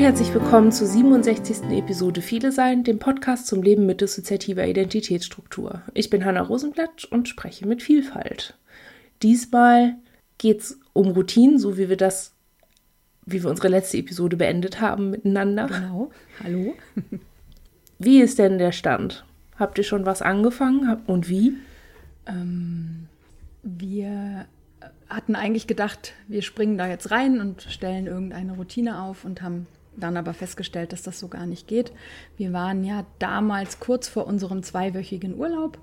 herzlich willkommen zur 67. Episode Viele Sein, dem Podcast zum Leben mit dissoziativer Identitätsstruktur. Ich bin Hanna Rosenblatt und spreche mit Vielfalt. Diesmal geht es um Routinen, so wie wir das, wie wir unsere letzte Episode beendet haben miteinander. Genau. Hallo. Wie ist denn der Stand? Habt ihr schon was angefangen und wie? Ähm, wir hatten eigentlich gedacht, wir springen da jetzt rein und stellen irgendeine Routine auf und haben dann aber festgestellt, dass das so gar nicht geht. Wir waren ja damals kurz vor unserem zweiwöchigen Urlaub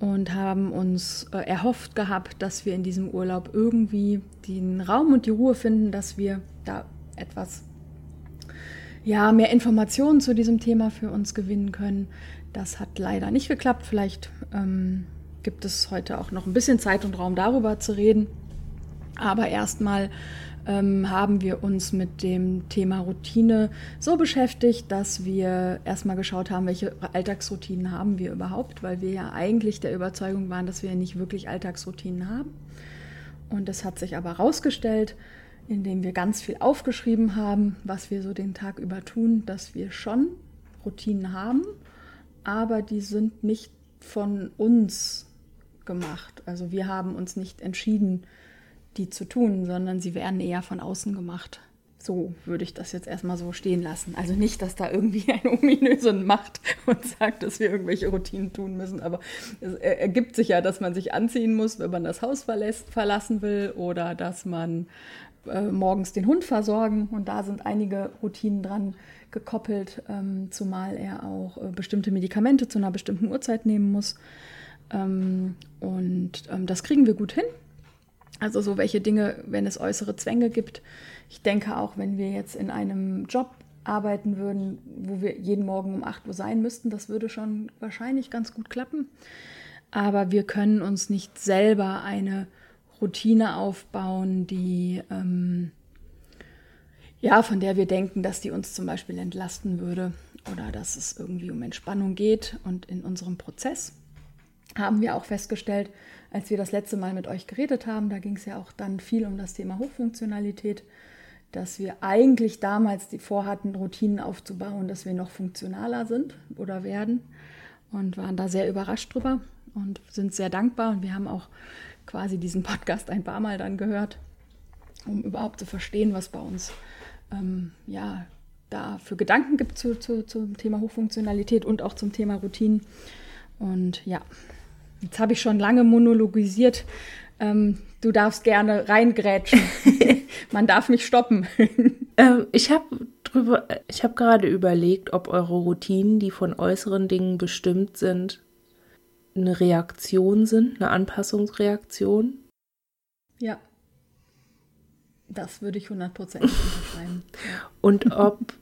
und haben uns äh, erhofft gehabt, dass wir in diesem Urlaub irgendwie den Raum und die Ruhe finden, dass wir da etwas ja, mehr Informationen zu diesem Thema für uns gewinnen können. Das hat leider nicht geklappt. Vielleicht ähm, gibt es heute auch noch ein bisschen Zeit und Raum darüber zu reden. Aber erstmal ähm, haben wir uns mit dem Thema Routine so beschäftigt, dass wir erstmal geschaut haben, welche Alltagsroutinen haben wir überhaupt, weil wir ja eigentlich der Überzeugung waren, dass wir nicht wirklich Alltagsroutinen haben. Und das hat sich aber herausgestellt, indem wir ganz viel aufgeschrieben haben, was wir so den Tag über tun, dass wir schon Routinen haben, aber die sind nicht von uns gemacht. Also wir haben uns nicht entschieden, die zu tun, sondern sie werden eher von außen gemacht. So würde ich das jetzt erstmal so stehen lassen. Also nicht, dass da irgendwie eine ominöse Macht und sagt, dass wir irgendwelche Routinen tun müssen, aber es ergibt sich ja, dass man sich anziehen muss, wenn man das Haus verlässt, verlassen will oder dass man äh, morgens den Hund versorgen und da sind einige Routinen dran gekoppelt, ähm, zumal er auch äh, bestimmte Medikamente zu einer bestimmten Uhrzeit nehmen muss. Ähm, und ähm, das kriegen wir gut hin. Also so welche Dinge, wenn es äußere Zwänge gibt. Ich denke auch, wenn wir jetzt in einem Job arbeiten würden, wo wir jeden Morgen um 8 Uhr sein müssten, das würde schon wahrscheinlich ganz gut klappen. Aber wir können uns nicht selber eine Routine aufbauen, die ähm, ja, von der wir denken, dass die uns zum Beispiel entlasten würde oder dass es irgendwie um Entspannung geht. Und in unserem Prozess haben wir auch festgestellt, als wir das letzte Mal mit euch geredet haben, da ging es ja auch dann viel um das Thema Hochfunktionalität, dass wir eigentlich damals die vorhatten, Routinen aufzubauen, dass wir noch funktionaler sind oder werden und waren da sehr überrascht drüber und sind sehr dankbar. Und wir haben auch quasi diesen Podcast ein paar Mal dann gehört, um überhaupt zu verstehen, was bei uns ähm, ja, da für Gedanken gibt zu, zu, zum Thema Hochfunktionalität und auch zum Thema Routinen. Und ja, Jetzt habe ich schon lange monologisiert. Ähm, du darfst gerne reingrätschen. Man darf mich stoppen. ähm, ich habe drüber, ich habe gerade überlegt, ob eure Routinen, die von äußeren Dingen bestimmt sind, eine Reaktion sind, eine Anpassungsreaktion. Ja. Das würde ich hundertprozentig unterschreiben. Und ob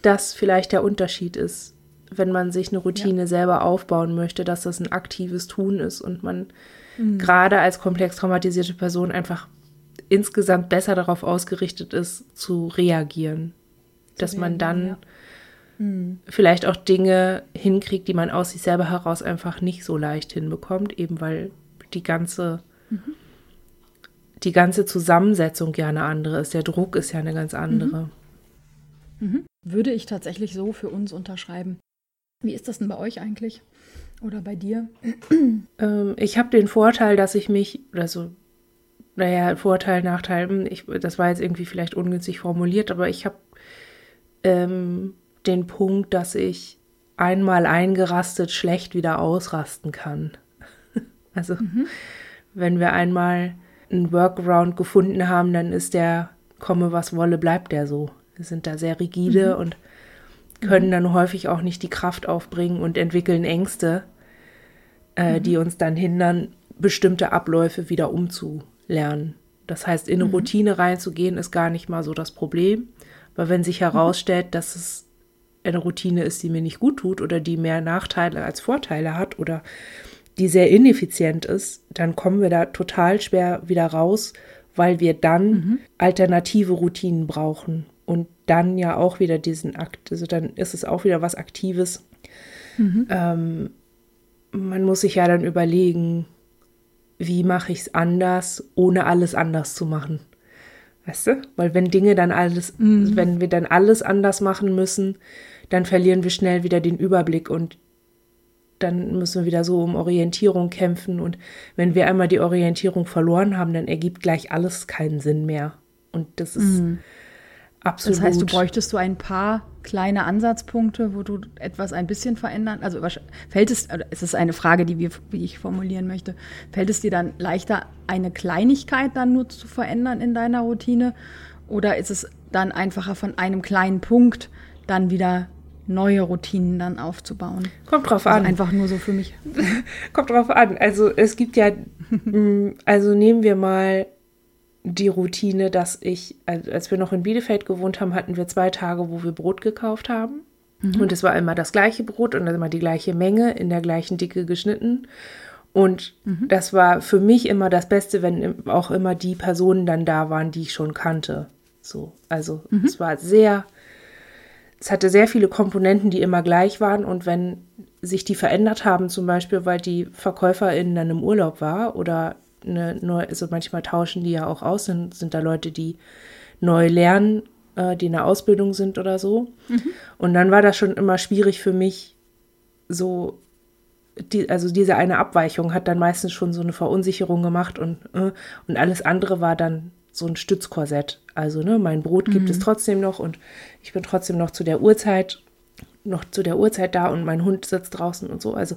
das vielleicht der Unterschied ist wenn man sich eine Routine ja. selber aufbauen möchte, dass das ein aktives Tun ist und man mhm. gerade als komplex traumatisierte Person einfach insgesamt besser darauf ausgerichtet ist, zu reagieren. Zu dass man dann ja. mhm. vielleicht auch Dinge hinkriegt, die man aus sich selber heraus einfach nicht so leicht hinbekommt, eben weil die ganze, mhm. die ganze Zusammensetzung ja eine andere ist. Der Druck ist ja eine ganz andere. Mhm. Mhm. Würde ich tatsächlich so für uns unterschreiben. Wie ist das denn bei euch eigentlich? Oder bei dir? Ähm, ich habe den Vorteil, dass ich mich, also, naja, Vorteil, Nachteil, hm, ich, das war jetzt irgendwie vielleicht ungünstig formuliert, aber ich habe ähm, den Punkt, dass ich einmal eingerastet schlecht wieder ausrasten kann. also, mhm. wenn wir einmal einen Workaround gefunden haben, dann ist der, komme was wolle, bleibt der so. Wir sind da sehr rigide mhm. und können mhm. dann häufig auch nicht die Kraft aufbringen und entwickeln Ängste, äh, mhm. die uns dann hindern, bestimmte Abläufe wieder umzulernen. Das heißt, in eine mhm. Routine reinzugehen, ist gar nicht mal so das Problem. Weil wenn sich herausstellt, dass es eine Routine ist, die mir nicht gut tut oder die mehr Nachteile als Vorteile hat oder die sehr ineffizient ist, dann kommen wir da total schwer wieder raus, weil wir dann mhm. alternative Routinen brauchen und dann ja auch wieder diesen Akt, also dann ist es auch wieder was Aktives. Mhm. Ähm, man muss sich ja dann überlegen, wie mache ich es anders, ohne alles anders zu machen. Weißt du? Weil wenn Dinge dann alles, mhm. wenn wir dann alles anders machen müssen, dann verlieren wir schnell wieder den Überblick und dann müssen wir wieder so um Orientierung kämpfen. Und wenn wir einmal die Orientierung verloren haben, dann ergibt gleich alles keinen Sinn mehr. Und das ist mhm. Absolut. Das heißt, du bräuchtest so ein paar kleine Ansatzpunkte, wo du etwas ein bisschen verändern. Also fällt es, es ist eine Frage, die, wir, wie ich formulieren möchte, fällt es dir dann leichter, eine Kleinigkeit dann nur zu verändern in deiner Routine? Oder ist es dann einfacher von einem kleinen Punkt dann wieder neue Routinen dann aufzubauen. Kommt drauf also an. Einfach nur so für mich. Kommt drauf an. Also es gibt ja, mm, also nehmen wir mal die Routine, dass ich, als wir noch in Bielefeld gewohnt haben, hatten wir zwei Tage, wo wir Brot gekauft haben. Mhm. Und es war immer das gleiche Brot und immer die gleiche Menge in der gleichen Dicke geschnitten. Und mhm. das war für mich immer das Beste, wenn auch immer die Personen dann da waren, die ich schon kannte. So, also mhm. es war sehr es hatte sehr viele Komponenten, die immer gleich waren. Und wenn sich die verändert haben, zum Beispiel, weil die Verkäuferin dann im Urlaub war oder eine neue, also manchmal tauschen die ja auch aus, sind, sind da Leute, die neu lernen, äh, die in der Ausbildung sind oder so. Mhm. Und dann war das schon immer schwierig für mich, so, die, also diese eine Abweichung hat dann meistens schon so eine Verunsicherung gemacht und, äh, und alles andere war dann so ein Stützkorsett. Also, ne, mein Brot gibt mhm. es trotzdem noch und ich bin trotzdem noch zu der Uhrzeit, noch zu der Uhrzeit da und mein Hund sitzt draußen und so. Also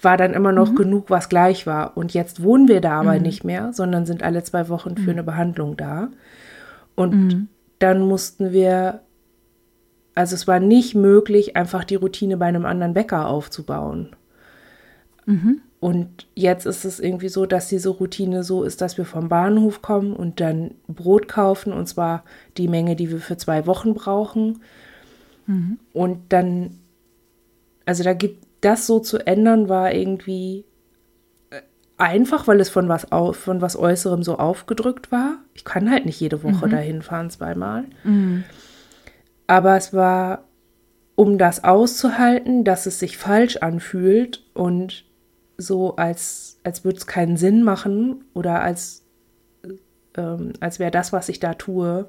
war dann immer noch mhm. genug, was gleich war. Und jetzt wohnen wir da aber mhm. nicht mehr, sondern sind alle zwei Wochen für mhm. eine Behandlung da. Und mhm. dann mussten wir, also es war nicht möglich, einfach die Routine bei einem anderen Bäcker aufzubauen. Mhm. Und jetzt ist es irgendwie so, dass diese Routine so ist, dass wir vom Bahnhof kommen und dann Brot kaufen, und zwar die Menge, die wir für zwei Wochen brauchen. Mhm. Und dann, also da gibt das so zu ändern, war irgendwie äh, einfach, weil es von was, auf, von was Äußerem so aufgedrückt war. Ich kann halt nicht jede Woche mhm. dahin fahren, zweimal. Mhm. Aber es war, um das auszuhalten, dass es sich falsch anfühlt und so, als, als würde es keinen Sinn machen oder als, ähm, als wäre das, was ich da tue,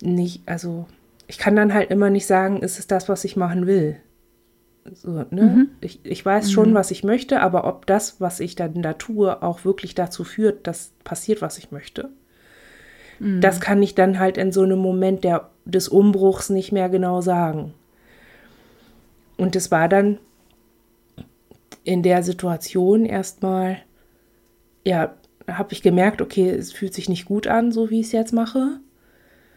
nicht, also ich kann dann halt immer nicht sagen, ist es das, was ich machen will. So, ne? Mhm. ich, ich weiß schon, mhm. was ich möchte, aber ob das, was ich dann da tue, auch wirklich dazu führt, dass passiert, was ich möchte, mhm. das kann ich dann halt in so einem Moment der, des Umbruchs nicht mehr genau sagen. Und es war dann in der Situation erstmal, ja, habe ich gemerkt, okay, es fühlt sich nicht gut an, so wie ich es jetzt mache.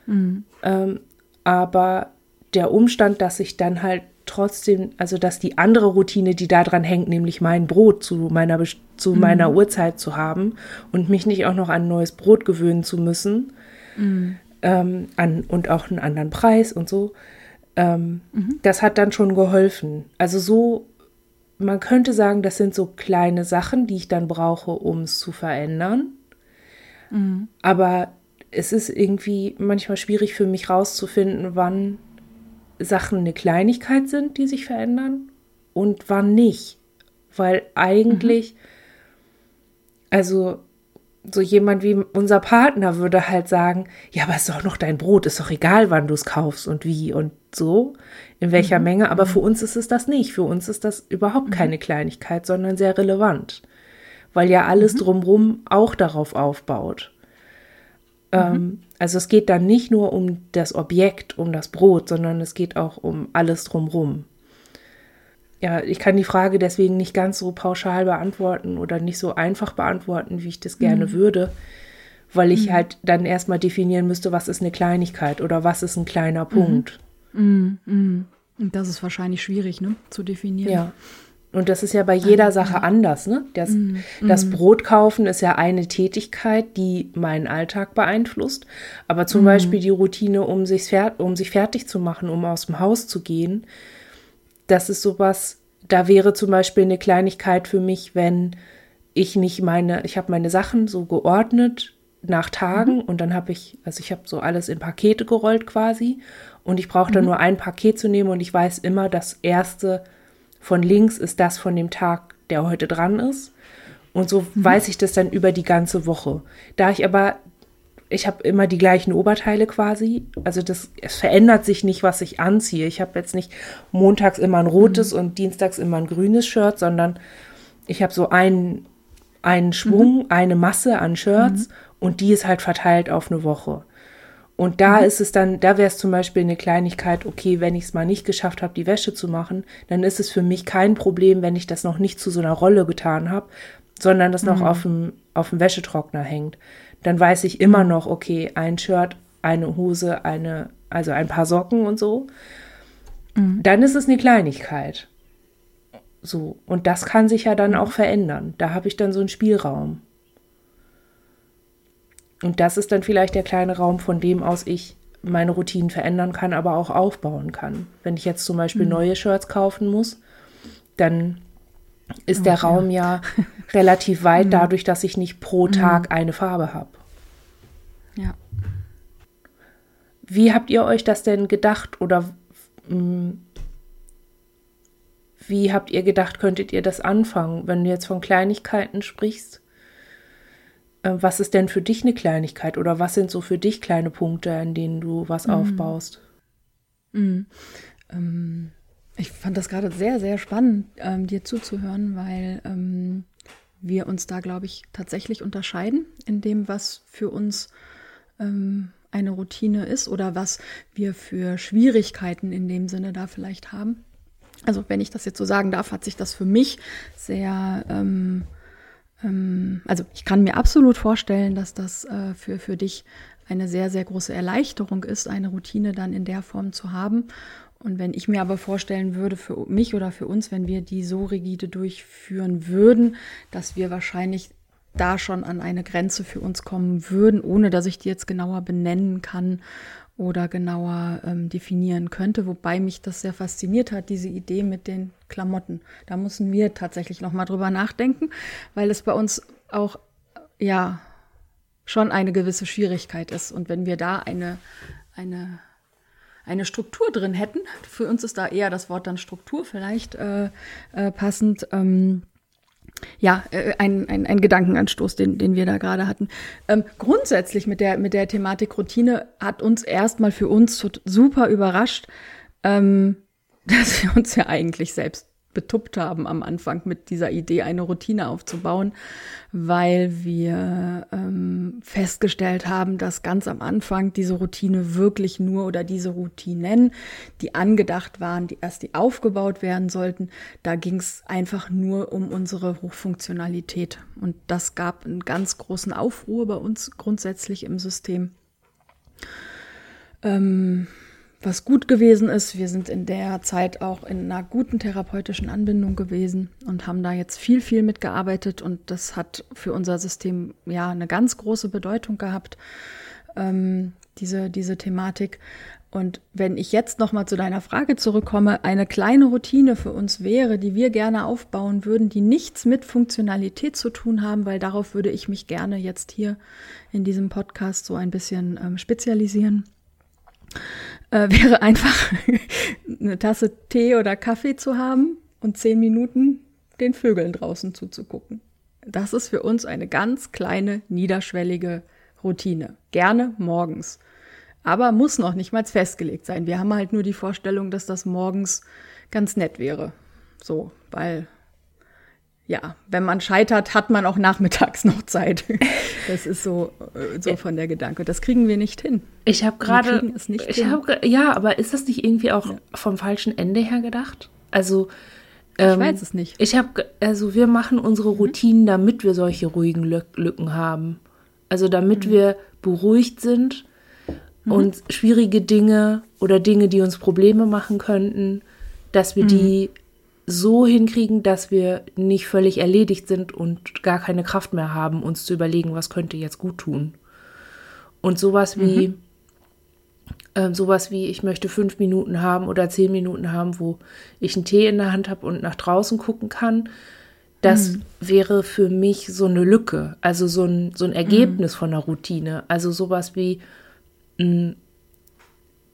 Mhm. Ähm, aber der Umstand, dass ich dann halt trotzdem, also dass die andere Routine, die daran hängt, nämlich mein Brot zu meiner, zu mhm. meiner Uhrzeit zu haben und mich nicht auch noch an neues Brot gewöhnen zu müssen mhm. ähm, an, und auch einen anderen Preis und so, ähm, mhm. das hat dann schon geholfen. Also so man könnte sagen, das sind so kleine Sachen, die ich dann brauche, um es zu verändern. Mhm. Aber es ist irgendwie manchmal schwierig für mich rauszufinden, wann Sachen eine Kleinigkeit sind, die sich verändern und wann nicht. Weil eigentlich, mhm. also so jemand wie unser Partner würde halt sagen, ja, aber es ist doch noch dein Brot, ist doch egal, wann du es kaufst und wie und so in welcher mhm. Menge. Aber mhm. für uns ist es das nicht. Für uns ist das überhaupt mhm. keine Kleinigkeit, sondern sehr relevant, weil ja alles mhm. drumherum auch darauf aufbaut. Ähm, mhm. also es geht dann nicht nur um das Objekt, um das Brot, sondern es geht auch um alles drumherum. Ja, ich kann die Frage deswegen nicht ganz so pauschal beantworten oder nicht so einfach beantworten, wie ich das gerne mhm. würde, weil ich halt dann erstmal definieren müsste, was ist eine Kleinigkeit oder was ist ein kleiner Punkt. Mm, mm. Und das ist wahrscheinlich schwierig, ne, zu definieren. Ja. Und das ist ja bei jeder Sache anders, ne? Das, mm, das Brot kaufen ist ja eine Tätigkeit, die meinen Alltag beeinflusst. Aber zum Beispiel die Routine, um sich, um sich fertig zu machen, um aus dem Haus zu gehen, das ist sowas, da wäre zum Beispiel eine Kleinigkeit für mich, wenn ich nicht meine, ich habe meine Sachen so geordnet nach Tagen mhm. und dann habe ich, also ich habe so alles in Pakete gerollt quasi und ich brauche dann mhm. nur ein Paket zu nehmen und ich weiß immer, das erste von links ist das von dem Tag, der heute dran ist. Und so mhm. weiß ich das dann über die ganze Woche. Da ich aber ich habe immer die gleichen Oberteile quasi. Also das, es verändert sich nicht, was ich anziehe. Ich habe jetzt nicht montags immer ein rotes mhm. und dienstags immer ein grünes Shirt, sondern ich habe so einen, einen Schwung, mhm. eine Masse an Shirts mhm. und die ist halt verteilt auf eine Woche. Und da mhm. ist es dann, da wäre es zum Beispiel eine Kleinigkeit, okay, wenn ich es mal nicht geschafft habe, die Wäsche zu machen, dann ist es für mich kein Problem, wenn ich das noch nicht zu so einer Rolle getan habe, sondern das noch mhm. auf dem, auf dem Wäschetrockner hängt. Dann weiß ich immer mhm. noch, okay, ein Shirt, eine Hose, eine, also ein paar Socken und so. Mhm. Dann ist es eine Kleinigkeit. So. Und das kann sich ja dann auch verändern. Da habe ich dann so einen Spielraum. Und das ist dann vielleicht der kleine Raum, von dem aus ich meine Routinen verändern kann, aber auch aufbauen kann. Wenn ich jetzt zum Beispiel mhm. neue Shirts kaufen muss, dann ist oh, der Raum ja, ja relativ weit, mhm. dadurch, dass ich nicht pro. Tag mhm. eine Farbe habe. Ja. Wie habt ihr euch das denn gedacht oder mh, mm, wie habt ihr gedacht, könntet ihr das anfangen, wenn du jetzt von Kleinigkeiten sprichst? Äh, was ist denn für dich eine Kleinigkeit oder was sind so für dich kleine Punkte, an denen du was mhm. aufbaust? Mhm. Ähm, ich fand das gerade sehr, sehr spannend, ähm, dir zuzuhören, weil ähm, wir uns da, glaube ich, tatsächlich unterscheiden in dem, was für uns ähm, eine Routine ist oder was wir für Schwierigkeiten in dem Sinne da vielleicht haben. Also wenn ich das jetzt so sagen darf, hat sich das für mich sehr ähm, also ich kann mir absolut vorstellen, dass das äh, für, für dich eine sehr, sehr große Erleichterung ist, eine Routine dann in der Form zu haben. Und wenn ich mir aber vorstellen würde, für mich oder für uns, wenn wir die so rigide durchführen würden, dass wir wahrscheinlich da schon an eine Grenze für uns kommen würden, ohne dass ich die jetzt genauer benennen kann oder genauer ähm, definieren könnte. Wobei mich das sehr fasziniert hat, diese Idee mit den Klamotten. Da müssen wir tatsächlich noch mal drüber nachdenken, weil es bei uns auch ja schon eine gewisse Schwierigkeit ist. Und wenn wir da eine, eine, eine Struktur drin hätten, für uns ist da eher das Wort dann Struktur vielleicht äh, äh, passend. Ähm, ja, äh, ein, ein, ein Gedankenanstoß, den, den wir da gerade hatten. Ähm, grundsätzlich mit der, mit der Thematik Routine hat uns erstmal für uns super überrascht, ähm, dass wir uns ja eigentlich selbst betuppt haben am Anfang mit dieser Idee, eine Routine aufzubauen, weil wir ähm, festgestellt haben, dass ganz am Anfang diese Routine wirklich nur oder diese Routinen, die angedacht waren, die erst die aufgebaut werden sollten, da ging es einfach nur um unsere Hochfunktionalität. Und das gab einen ganz großen Aufruhr bei uns grundsätzlich im System. Ähm, was gut gewesen ist. Wir sind in der Zeit auch in einer guten therapeutischen Anbindung gewesen und haben da jetzt viel, viel mitgearbeitet und das hat für unser System ja eine ganz große Bedeutung gehabt, ähm, diese, diese Thematik. Und wenn ich jetzt nochmal zu deiner Frage zurückkomme, eine kleine Routine für uns wäre, die wir gerne aufbauen würden, die nichts mit Funktionalität zu tun haben, weil darauf würde ich mich gerne jetzt hier in diesem Podcast so ein bisschen ähm, spezialisieren äh, wäre einfach eine Tasse Tee oder Kaffee zu haben und zehn Minuten den Vögeln draußen zuzugucken. Das ist für uns eine ganz kleine, niederschwellige Routine. Gerne morgens. Aber muss noch nicht mal festgelegt sein. Wir haben halt nur die Vorstellung, dass das morgens ganz nett wäre. So, weil ja, wenn man scheitert, hat man auch nachmittags noch Zeit. Das ist so, äh, so von der Gedanke. Das kriegen wir nicht hin. Ich habe gerade, ja, aber ist das nicht irgendwie auch ja. vom falschen Ende her gedacht? Also ähm, ich weiß es nicht. Ich habe, also wir machen unsere mhm. Routinen, damit wir solche ruhigen Lücken haben. Also damit mhm. wir beruhigt sind mhm. und schwierige Dinge oder Dinge, die uns Probleme machen könnten, dass wir mhm. die so hinkriegen, dass wir nicht völlig erledigt sind und gar keine Kraft mehr haben, uns zu überlegen, was könnte jetzt gut tun. Und sowas wie, mhm. äh, sowas wie, ich möchte fünf Minuten haben oder zehn Minuten haben, wo ich einen Tee in der Hand habe und nach draußen gucken kann, das mhm. wäre für mich so eine Lücke, also so ein, so ein Ergebnis mhm. von einer Routine. Also sowas wie, mh, mm,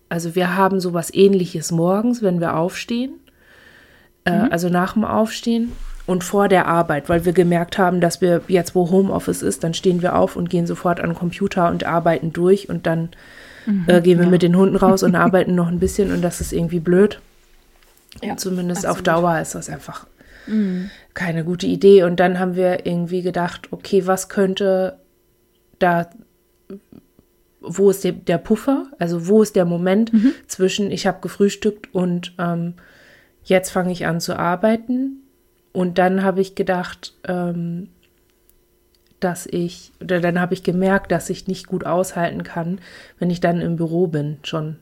also wir haben sowas ähnliches morgens, wenn wir aufstehen äh, mhm. also nach dem Aufstehen. und vor der Arbeit, weil wir gemerkt haben, dass wir jetzt, wo Homeoffice ist, dann stehen wir auf und gehen sofort an den Computer und arbeiten durch und dann mhm, äh, gehen wir ja. mit den Hunden raus und arbeiten noch ein bisschen und das ist irgendwie blöd. Ja, Zumindest absolut. auf Dauer ist das einfach mhm. keine gute Idee. Und dann haben wir irgendwie gedacht, okay, was könnte da, wo ist der, der Puffer? Also wo ist der Moment mhm. zwischen, ich habe gefrühstückt und ähm, jetzt fange ich an zu arbeiten? Und dann habe ich gedacht, ähm, dass ich, oder dann habe ich gemerkt, dass ich nicht gut aushalten kann, wenn ich dann im Büro bin, schon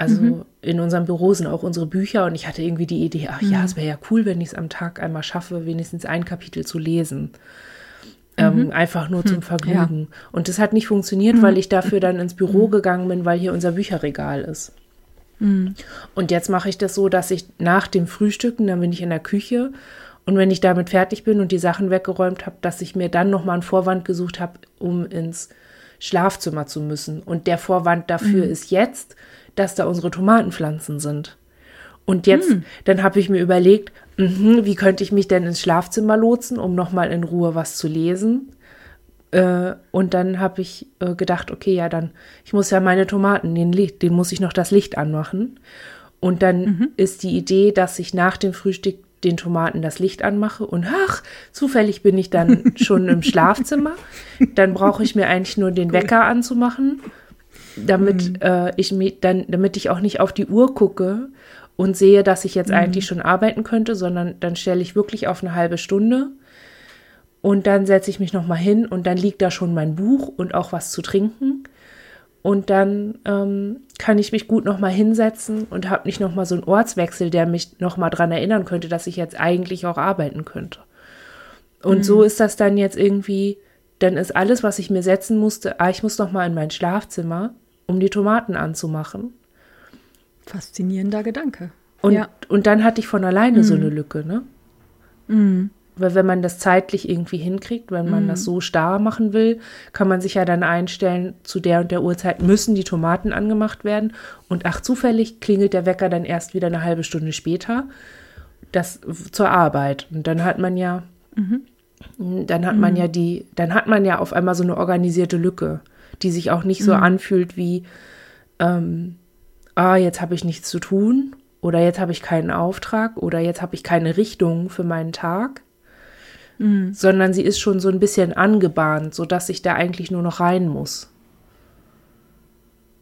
also mhm. in unserem Büro sind auch unsere Bücher und ich hatte irgendwie die Idee, ach ja, mhm. es wäre ja cool, wenn ich es am Tag einmal schaffe, wenigstens ein Kapitel zu lesen. Ähm, mhm. einfach nur zum hm. Vergnügen. Ja. Und das hat nicht funktioniert, mhm. weil ich dafür dann ins Büro mhm. gegangen bin, weil hier unser Bücherregal ist. Mhm. Und jetzt mache ich das so, dass ich nach dem Frühstücken, dann bin ich in der Küche und wenn ich damit fertig bin und die Sachen weggeräumt habe, dass ich mir dann nochmal einen Vorwand gesucht habe, um ins Schlafzimmer zu müssen. Und der Vorwand dafür mhm. ist jetzt, dass da unsere Tomatenpflanzen sind. Und jetzt, hm. dann habe ich mir überlegt, mh, wie könnte ich mich denn ins Schlafzimmer lotsen, um nochmal in Ruhe was zu lesen. Äh, und dann habe ich äh, gedacht, okay, ja, dann, ich muss ja meine Tomaten, den Licht, den muss ich noch das Licht anmachen. Und dann mhm. ist die Idee, dass ich nach dem Frühstück den Tomaten das Licht anmache und ach, zufällig bin ich dann schon im Schlafzimmer. Dann brauche ich mir eigentlich nur den Wecker anzumachen damit mhm. äh, ich mich dann, damit ich auch nicht auf die Uhr gucke und sehe, dass ich jetzt mhm. eigentlich schon arbeiten könnte, sondern dann stelle ich wirklich auf eine halbe Stunde und dann setze ich mich noch mal hin und dann liegt da schon mein Buch und auch was zu trinken und dann ähm, kann ich mich gut noch mal hinsetzen und habe nicht noch mal so einen Ortswechsel, der mich noch mal dran erinnern könnte, dass ich jetzt eigentlich auch arbeiten könnte. Und mhm. so ist das dann jetzt irgendwie dann ist alles, was ich mir setzen musste, ah, ich muss noch mal in mein Schlafzimmer, um die Tomaten anzumachen. Faszinierender Gedanke. Und, ja. und dann hatte ich von alleine mm. so eine Lücke, ne? Mm. Weil wenn man das zeitlich irgendwie hinkriegt, wenn man mm. das so starr machen will, kann man sich ja dann einstellen, zu der und der Uhrzeit müssen die Tomaten angemacht werden. Und ach, zufällig klingelt der Wecker dann erst wieder eine halbe Stunde später. Das zur Arbeit. Und dann hat man ja mhm dann hat man ja mhm. die, dann hat man ja auf einmal so eine organisierte Lücke, die sich auch nicht so mhm. anfühlt wie, ähm, ah, jetzt habe ich nichts zu tun oder jetzt habe ich keinen Auftrag oder jetzt habe ich keine Richtung für meinen Tag, mhm. sondern sie ist schon so ein bisschen angebahnt, sodass ich da eigentlich nur noch rein muss.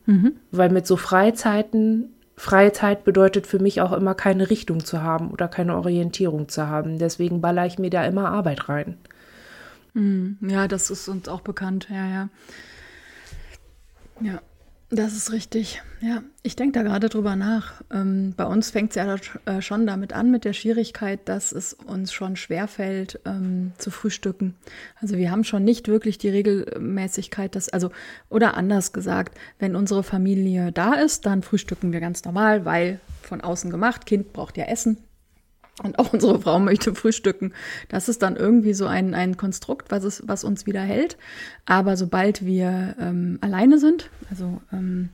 Mhm. Weil mit so Freizeiten freie Zeit bedeutet für mich auch immer keine Richtung zu haben oder keine Orientierung zu haben. Deswegen baller ich mir da immer Arbeit rein. Hm, ja, das ist uns auch bekannt. Ja, ja. Ja. Das ist richtig. Ja, ich denke da gerade drüber nach. Ähm, bei uns fängt es ja äh, schon damit an, mit der Schwierigkeit, dass es uns schon schwerfällt, ähm, zu frühstücken. Also wir haben schon nicht wirklich die Regelmäßigkeit, dass, also, oder anders gesagt, wenn unsere Familie da ist, dann frühstücken wir ganz normal, weil von außen gemacht, Kind braucht ja Essen. Und auch unsere Frau möchte frühstücken. Das ist dann irgendwie so ein, ein Konstrukt, was, es, was uns wieder hält. Aber sobald wir ähm, alleine sind, also ähm,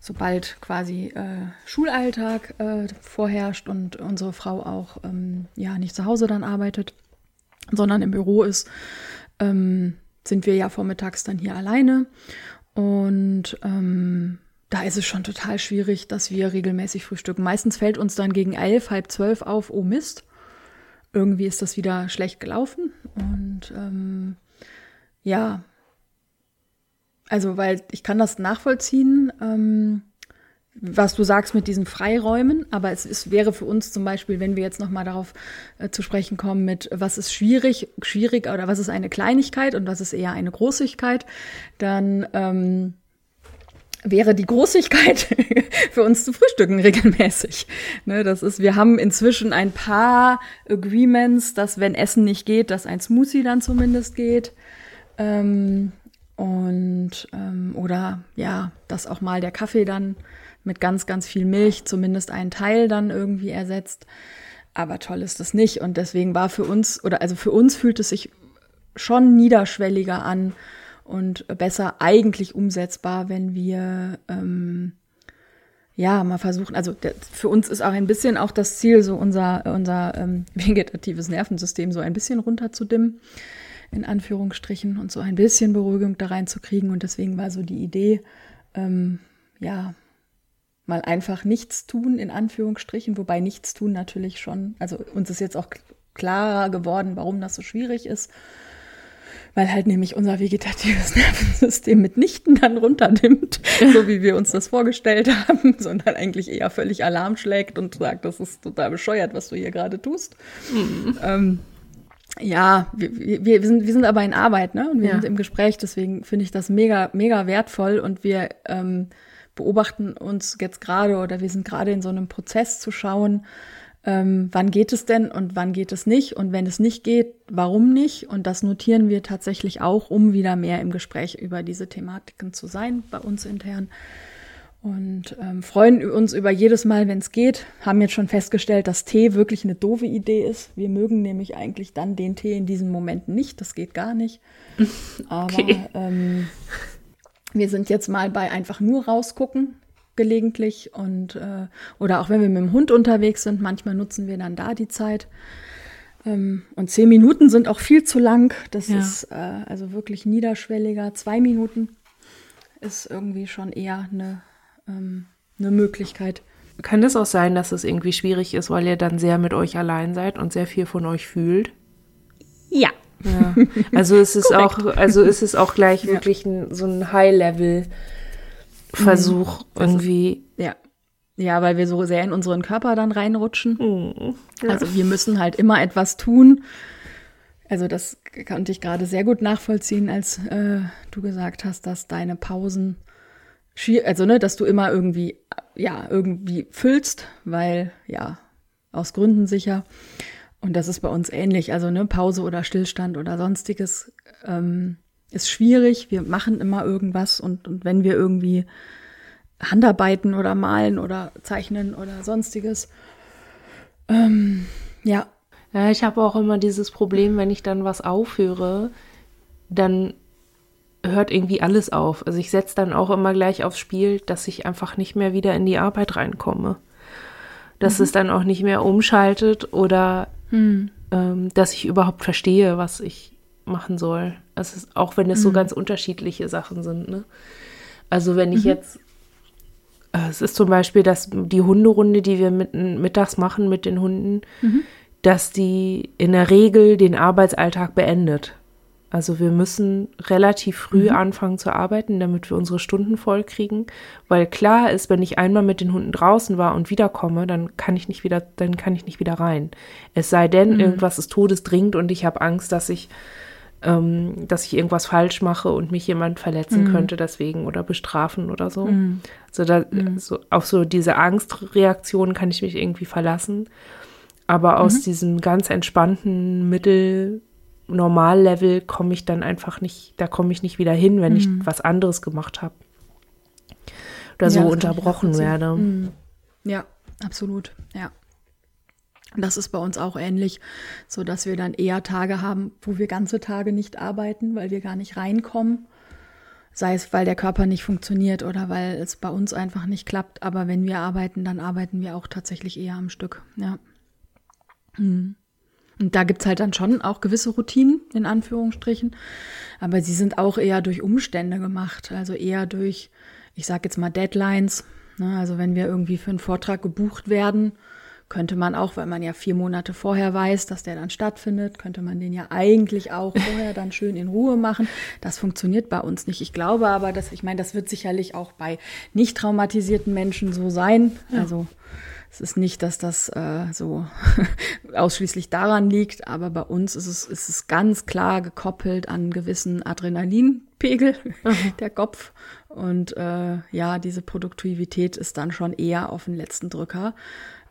sobald quasi äh, Schulalltag äh, vorherrscht und unsere Frau auch ähm, ja nicht zu Hause dann arbeitet, sondern im Büro ist, ähm, sind wir ja vormittags dann hier alleine. Und ähm, da ist es schon total schwierig, dass wir regelmäßig frühstücken. Meistens fällt uns dann gegen elf, halb zwölf auf, oh Mist, irgendwie ist das wieder schlecht gelaufen. Und ähm, ja, also weil ich kann das nachvollziehen, ähm, was du sagst mit diesen Freiräumen, aber es ist, wäre für uns zum Beispiel, wenn wir jetzt nochmal darauf äh, zu sprechen kommen, mit was ist schwierig, schwierig oder was ist eine Kleinigkeit und was ist eher eine Großigkeit, dann ähm, wäre die Großigkeit für uns zu frühstücken regelmäßig. Ne, das ist, wir haben inzwischen ein paar Agreements, dass wenn Essen nicht geht, dass ein Smoothie dann zumindest geht. Ähm, und ähm, oder ja, dass auch mal der Kaffee dann mit ganz, ganz viel Milch zumindest einen Teil dann irgendwie ersetzt. Aber toll ist das nicht. Und deswegen war für uns, oder also für uns fühlt es sich schon niederschwelliger an, und besser eigentlich umsetzbar, wenn wir ähm, ja, mal versuchen, also der, für uns ist auch ein bisschen auch das Ziel, so unser, unser ähm, vegetatives Nervensystem so ein bisschen runterzudimmen, in Anführungsstrichen, und so ein bisschen Beruhigung da reinzukriegen. Und deswegen war so die Idee, ähm, ja, mal einfach nichts tun, in Anführungsstrichen, wobei nichts tun natürlich schon, also uns ist jetzt auch klarer geworden, warum das so schwierig ist weil halt nämlich unser vegetatives Nervensystem mitnichten dann runterdimmt, so wie wir uns das vorgestellt haben, sondern eigentlich eher völlig Alarm schlägt und sagt, das ist total bescheuert, was du hier gerade tust. Mhm. Ähm, ja, wir, wir, sind, wir sind aber in Arbeit, ne? Und wir ja. sind im Gespräch, deswegen finde ich das mega, mega wertvoll und wir ähm, beobachten uns jetzt gerade oder wir sind gerade in so einem Prozess zu schauen, ähm, wann geht es denn und wann geht es nicht und wenn es nicht geht, warum nicht. Und das notieren wir tatsächlich auch, um wieder mehr im Gespräch über diese Thematiken zu sein bei uns intern. Und ähm, freuen uns über jedes Mal, wenn es geht. Haben jetzt schon festgestellt, dass Tee wirklich eine doofe Idee ist. Wir mögen nämlich eigentlich dann den Tee in diesen Momenten nicht. Das geht gar nicht. Aber okay. ähm, wir sind jetzt mal bei einfach nur rausgucken gelegentlich und äh, oder auch wenn wir mit dem Hund unterwegs sind, manchmal nutzen wir dann da die Zeit. Ähm, und zehn Minuten sind auch viel zu lang. Das ja. ist äh, also wirklich niederschwelliger. Zwei Minuten ist irgendwie schon eher eine, ähm, eine Möglichkeit. Kann es auch sein, dass es irgendwie schwierig ist, weil ihr dann sehr mit euch allein seid und sehr viel von euch fühlt? Ja. ja. Also es ist auch, also ist es auch gleich ja. wirklich ein, so ein High-Level Versuch mhm. irgendwie. Ist, ja. Ja, weil wir so sehr in unseren Körper dann reinrutschen. Mhm. Ja. Also wir müssen halt immer etwas tun. Also das konnte ich gerade sehr gut nachvollziehen, als äh, du gesagt hast, dass deine Pausen, also ne, dass du immer irgendwie, ja, irgendwie füllst, weil, ja, aus Gründen sicher. Und das ist bei uns ähnlich. Also ne, Pause oder Stillstand oder sonstiges ähm, ist schwierig. Wir machen immer irgendwas und, und wenn wir irgendwie Handarbeiten oder malen oder zeichnen oder sonstiges, ähm, ja. Ja, ich habe auch immer dieses Problem, wenn ich dann was aufhöre, dann hört irgendwie alles auf. Also ich setze dann auch immer gleich aufs Spiel, dass ich einfach nicht mehr wieder in die Arbeit reinkomme. Dass mhm. es dann auch nicht mehr umschaltet oder mhm. ähm, dass ich überhaupt verstehe, was ich machen soll. Also auch wenn es mhm. so ganz unterschiedliche Sachen sind. Ne? Also wenn ich mhm. jetzt, äh, es ist zum Beispiel dass die Hunderunde, die wir mit, mittags machen mit den Hunden, mhm. dass die in der Regel den Arbeitsalltag beendet. Also wir müssen relativ früh mhm. anfangen zu arbeiten, damit wir unsere Stunden voll kriegen, weil klar ist, wenn ich einmal mit den Hunden draußen war und wiederkomme, dann kann ich nicht wieder, dann kann ich nicht wieder rein. Es sei denn, mhm. irgendwas ist todesdringend und ich habe Angst, dass ich ähm, dass ich irgendwas falsch mache und mich jemand verletzen mhm. könnte deswegen oder bestrafen oder so. Mhm. Also da, mhm. so, auf so diese Angstreaktion kann ich mich irgendwie verlassen. Aber aus mhm. diesem ganz entspannten Mittel Normallevel komme ich dann einfach nicht, da komme ich nicht wieder hin, wenn ich mhm. was anderes gemacht habe. Oder so unterbrochen werde. Mhm. Ja, absolut. Ja. Das ist bei uns auch ähnlich, so dass wir dann eher Tage haben, wo wir ganze Tage nicht arbeiten, weil wir gar nicht reinkommen. Sei es, weil der Körper nicht funktioniert oder weil es bei uns einfach nicht klappt. Aber wenn wir arbeiten, dann arbeiten wir auch tatsächlich eher am Stück. Ja. Hm. Und da gibt's halt dann schon auch gewisse Routinen, in Anführungsstrichen. Aber sie sind auch eher durch Umstände gemacht. Also eher durch, ich sag jetzt mal, Deadlines. Ne? Also wenn wir irgendwie für einen Vortrag gebucht werden, könnte man auch, weil man ja vier Monate vorher weiß, dass der dann stattfindet, könnte man den ja eigentlich auch vorher dann schön in Ruhe machen. Das funktioniert bei uns nicht. Ich glaube aber, dass, ich meine, das wird sicherlich auch bei nicht traumatisierten Menschen so sein. Ja. Also es ist nicht, dass das äh, so ausschließlich daran liegt, aber bei uns ist es, ist es ganz klar gekoppelt an gewissen Adrenalinpegel mhm. der Kopf. Und äh, ja, diese Produktivität ist dann schon eher auf den letzten Drücker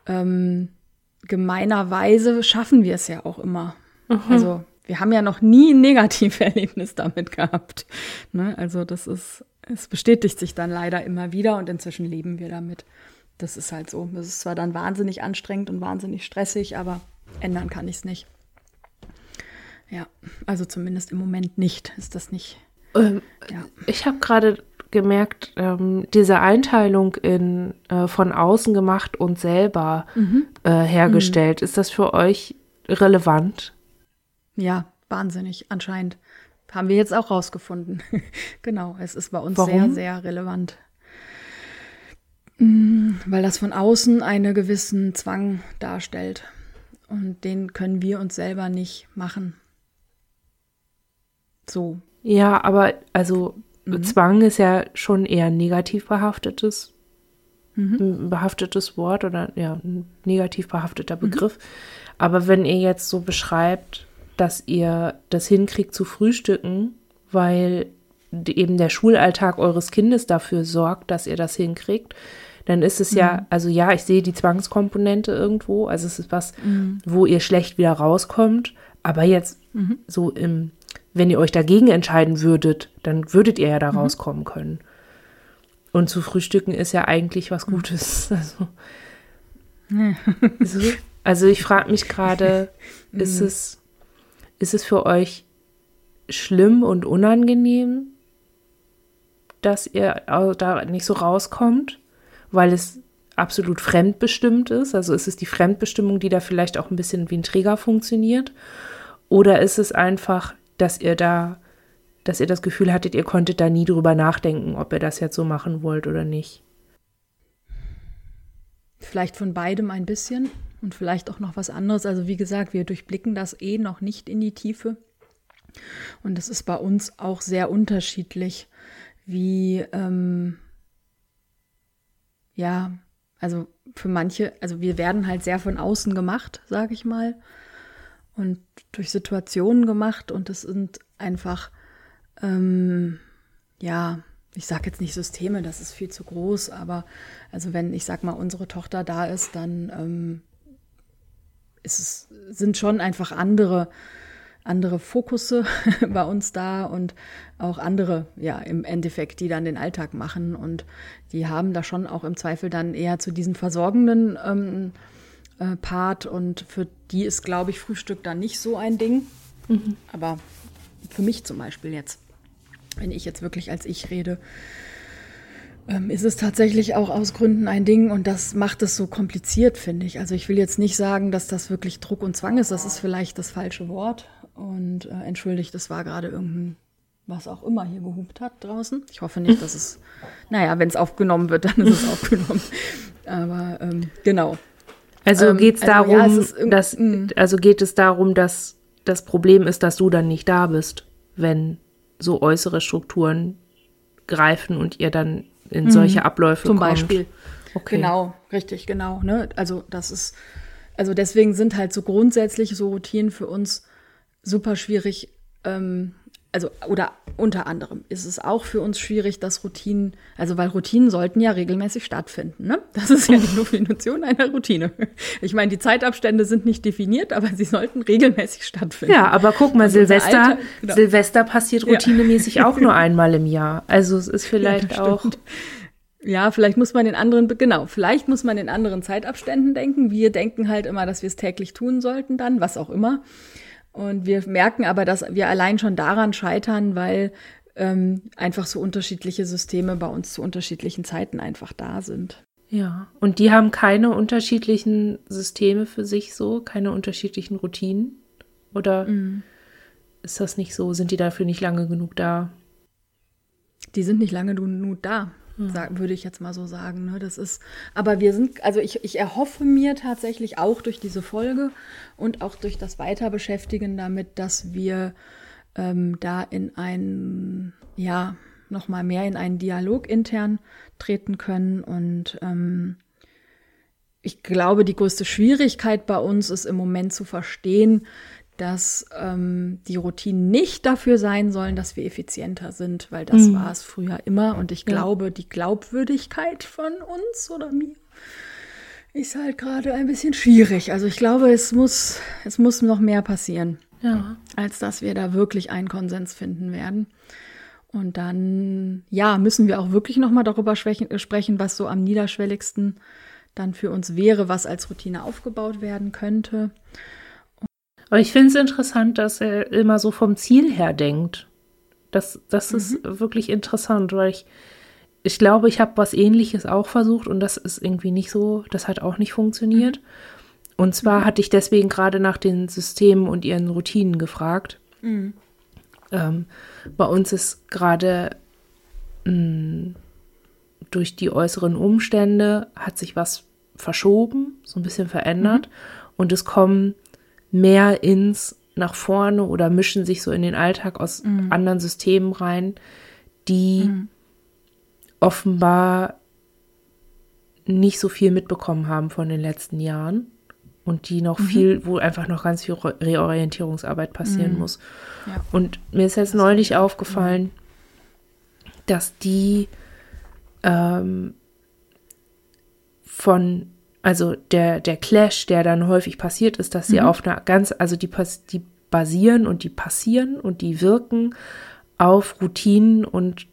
ähm, gemeinerweise schaffen wir es ja auch immer. Mhm. Also wir haben ja noch nie ein Negativerlebnis damit gehabt. Ne? Also das ist, es bestätigt sich dann leider immer wieder und inzwischen leben wir damit. Das ist halt so. Das ist zwar dann wahnsinnig anstrengend und wahnsinnig stressig, aber ändern kann ich es nicht. Ja, also zumindest im Moment nicht. Ist das nicht. Ähm, ja. Ich habe gerade gemerkt, ähm, diese Einteilung in äh, von außen gemacht und selber mhm. äh, hergestellt, mhm. ist das für euch relevant? Ja, wahnsinnig, anscheinend. Haben wir jetzt auch rausgefunden. genau, es ist bei uns Warum? sehr, sehr relevant. Mm, weil das von außen einen gewissen Zwang darstellt. Und den können wir uns selber nicht machen. So. Ja, aber also mhm. Zwang ist ja schon eher ein negativ behaftetes, mhm. behaftetes Wort oder ja, ein negativ behafteter mhm. Begriff. Mhm. Aber wenn ihr jetzt so beschreibt, dass ihr das hinkriegt zu frühstücken, weil eben der Schulalltag eures Kindes dafür sorgt, dass ihr das hinkriegt, dann ist es mhm. ja, also ja, ich sehe die Zwangskomponente irgendwo, also es ist was, mhm. wo ihr schlecht wieder rauskommt, aber jetzt mhm. so im wenn ihr euch dagegen entscheiden würdet, dann würdet ihr ja da mhm. rauskommen können. Und zu frühstücken ist ja eigentlich was mhm. Gutes. Also, also, also ich frage mich gerade, ist mhm. es, ist es für euch schlimm und unangenehm, dass ihr da nicht so rauskommt, weil es absolut fremdbestimmt ist? Also ist es die Fremdbestimmung, die da vielleicht auch ein bisschen wie ein Träger funktioniert? Oder ist es einfach dass ihr da, dass ihr das Gefühl hattet, ihr konntet da nie drüber nachdenken, ob ihr das jetzt so machen wollt oder nicht? Vielleicht von beidem ein bisschen und vielleicht auch noch was anderes. Also wie gesagt, wir durchblicken das eh noch nicht in die Tiefe. Und es ist bei uns auch sehr unterschiedlich, wie, ähm, ja, also für manche, also wir werden halt sehr von außen gemacht, sage ich mal und durch Situationen gemacht und es sind einfach, ähm, ja, ich sage jetzt nicht Systeme, das ist viel zu groß, aber also wenn ich sag mal unsere Tochter da ist, dann ähm, ist es, sind schon einfach andere andere Fokusse bei uns da und auch andere, ja, im Endeffekt, die dann den Alltag machen und die haben da schon auch im Zweifel dann eher zu diesen versorgenden ähm, äh, Part und für die ist, glaube ich, Frühstück dann nicht so ein Ding. Mhm. Aber für mich zum Beispiel jetzt, wenn ich jetzt wirklich als ich rede, ähm, ist es tatsächlich auch aus Gründen ein Ding und das macht es so kompliziert, finde ich. Also ich will jetzt nicht sagen, dass das wirklich Druck und Zwang ist, das ist vielleicht das falsche Wort. Und äh, entschuldigt, das war gerade irgendein, was auch immer hier gehupt hat draußen. Ich hoffe nicht, dass es, naja, wenn es aufgenommen wird, dann ist es aufgenommen. Aber ähm, genau, also ähm, geht es darum, ja, es dass, mm. also geht es darum, dass das Problem ist, dass du dann nicht da bist, wenn so äußere Strukturen greifen und ihr dann in solche mhm. Abläufe Zum kommt. Beispiel. Okay. Genau, richtig, genau. Ne? Also das ist, also deswegen sind halt so grundsätzlich so Routinen für uns super schwierig ähm, also oder unter anderem ist es auch für uns schwierig, dass Routinen, also weil Routinen sollten ja regelmäßig stattfinden. Ne? Das ist ja die Definition einer Routine. Ich meine, die Zeitabstände sind nicht definiert, aber sie sollten regelmäßig stattfinden. Ja, aber guck mal, Silvester, Alter, genau. Silvester passiert routinemäßig ja. auch nur einmal im Jahr. Also es ist vielleicht ja, auch. Ja, vielleicht muss man in anderen, genau, vielleicht muss man in anderen Zeitabständen denken. Wir denken halt immer, dass wir es täglich tun sollten dann, was auch immer. Und wir merken aber, dass wir allein schon daran scheitern, weil ähm, einfach so unterschiedliche Systeme bei uns zu unterschiedlichen Zeiten einfach da sind. Ja, und die haben keine unterschiedlichen Systeme für sich so, keine unterschiedlichen Routinen? Oder mhm. ist das nicht so? Sind die dafür nicht lange genug da? Die sind nicht lange genug da. Sag, würde ich jetzt mal so sagen. Ne? Das ist, aber wir sind, also ich, ich erhoffe mir tatsächlich auch durch diese Folge und auch durch das Weiterbeschäftigen damit, dass wir ähm, da in einen, ja, nochmal mehr in einen Dialog intern treten können. Und ähm, ich glaube, die größte Schwierigkeit bei uns ist im Moment zu verstehen, dass ähm, die Routinen nicht dafür sein sollen, dass wir effizienter sind, weil das mhm. war es früher immer. Und ich glaube, ja. die Glaubwürdigkeit von uns oder mir ist halt gerade ein bisschen schwierig. Also ich glaube, es muss, es muss noch mehr passieren, ja. als dass wir da wirklich einen Konsens finden werden. Und dann, ja, müssen wir auch wirklich noch mal darüber sprechen, was so am niederschwelligsten dann für uns wäre, was als Routine aufgebaut werden könnte. Aber ich finde es interessant, dass er immer so vom Ziel her denkt. Das, das mhm. ist wirklich interessant, weil ich ich glaube, ich habe was ähnliches auch versucht und das ist irgendwie nicht so, das hat auch nicht funktioniert. Und zwar mhm. hatte ich deswegen gerade nach den Systemen und ihren Routinen gefragt. Mhm. Ähm, bei uns ist gerade mm, durch die äußeren Umstände hat sich was verschoben, so ein bisschen verändert. Mhm. Und es kommen mehr ins nach vorne oder mischen sich so in den Alltag aus mhm. anderen Systemen rein, die mhm. offenbar nicht so viel mitbekommen haben von den letzten Jahren und die noch mhm. viel, wo einfach noch ganz viel Reorientierungsarbeit passieren mhm. muss. Ja. Und mir ist jetzt neulich aufgefallen, dass die ähm, von, also der, der Clash, der dann häufig passiert ist, dass sie mhm. auf einer ganz, also die, die basieren und die passieren und die wirken auf Routinen und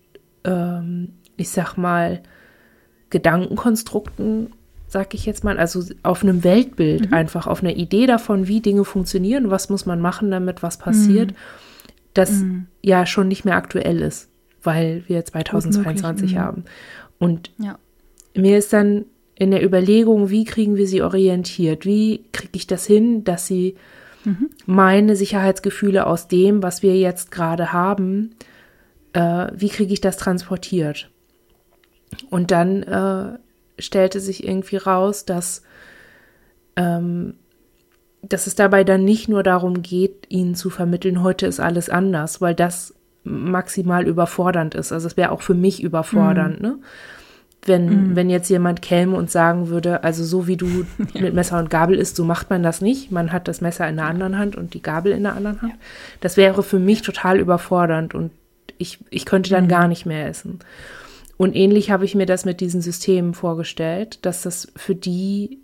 ähm, ich sag mal Gedankenkonstrukten, sag ich jetzt mal, also auf einem Weltbild mhm. einfach, auf einer Idee davon, wie Dinge funktionieren, was muss man machen, damit was passiert, mhm. das mhm. ja schon nicht mehr aktuell ist, weil wir 2022 mhm. haben. Und ja. mir ist dann in der Überlegung, wie kriegen wir sie orientiert? Wie kriege ich das hin, dass sie mhm. meine Sicherheitsgefühle aus dem, was wir jetzt gerade haben, äh, wie kriege ich das transportiert? Und dann äh, stellte sich irgendwie raus, dass, ähm, dass es dabei dann nicht nur darum geht, ihnen zu vermitteln, heute ist alles anders, weil das maximal überfordernd ist. Also es wäre auch für mich überfordernd, mhm. ne? Wenn, mhm. wenn jetzt jemand käme und sagen würde, also so wie du ja. mit Messer und Gabel isst, so macht man das nicht. Man hat das Messer in der anderen Hand und die Gabel in der anderen Hand. Ja. Das wäre für mich total überfordernd und ich, ich könnte dann mhm. gar nicht mehr essen. Und ähnlich habe ich mir das mit diesen Systemen vorgestellt, dass das für die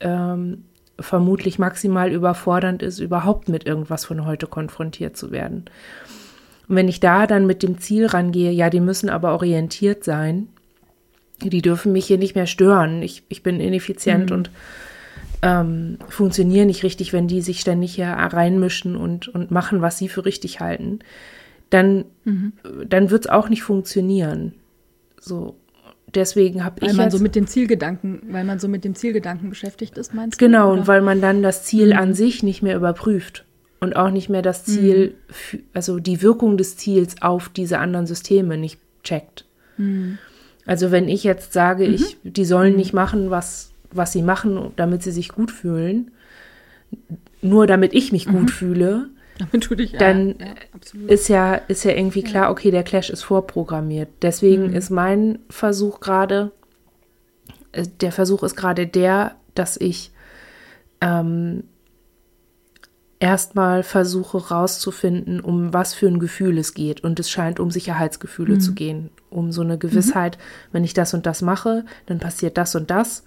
ähm, vermutlich maximal überfordernd ist, überhaupt mit irgendwas von heute konfrontiert zu werden. Und wenn ich da dann mit dem Ziel rangehe, ja, die müssen aber orientiert sein, die dürfen mich hier nicht mehr stören. Ich, ich bin ineffizient mhm. und ähm, funktionieren nicht richtig, wenn die sich ständig hier reinmischen und, und machen, was sie für richtig halten, dann, mhm. dann wird es auch nicht funktionieren. So, deswegen habe ich. Weil man so mit dem Zielgedanken, weil man so mit dem Zielgedanken beschäftigt ist, meinst du? Genau, und weil man dann das Ziel mhm. an sich nicht mehr überprüft und auch nicht mehr das Ziel, mhm. also die Wirkung des Ziels auf diese anderen Systeme nicht checkt. Mhm. Also wenn ich jetzt sage, mhm. ich, die sollen nicht machen, was, was sie machen, damit sie sich gut fühlen, nur damit ich mich gut mhm. fühle, damit du dich, dann ja, ja, ist ja ist ja irgendwie klar, okay, der Clash ist vorprogrammiert. Deswegen mhm. ist mein Versuch gerade, äh, der Versuch ist gerade der, dass ich ähm, erstmal versuche rauszufinden, um was für ein Gefühl es geht. Und es scheint um Sicherheitsgefühle mhm. zu gehen, um so eine Gewissheit, mhm. wenn ich das und das mache, dann passiert das und das.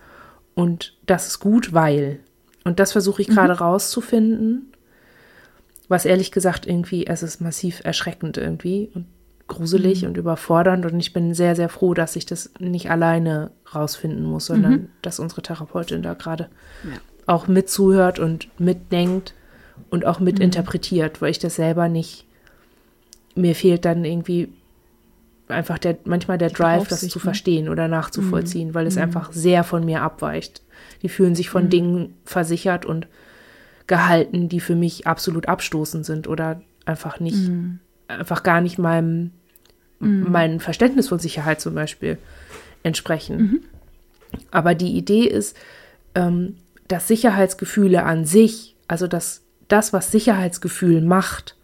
Und das ist gut, weil. Und das versuche ich gerade mhm. rauszufinden, was ehrlich gesagt irgendwie, es ist massiv erschreckend irgendwie und gruselig mhm. und überfordernd. Und ich bin sehr, sehr froh, dass ich das nicht alleine rausfinden muss, sondern mhm. dass unsere Therapeutin da gerade ja. auch mitzuhört und mitdenkt und auch mit mhm. interpretiert, weil ich das selber nicht, mir fehlt dann irgendwie einfach der, manchmal der Drive, das zu ne? verstehen oder nachzuvollziehen, mhm. weil es mhm. einfach sehr von mir abweicht. Die fühlen sich von mhm. Dingen versichert und gehalten, die für mich absolut abstoßend sind oder einfach nicht, mhm. einfach gar nicht meinem, mhm. meinem Verständnis von Sicherheit zum Beispiel entsprechen. Aber die Idee ist, ähm, dass Sicherheitsgefühle an sich, also das das, was Sicherheitsgefühl macht,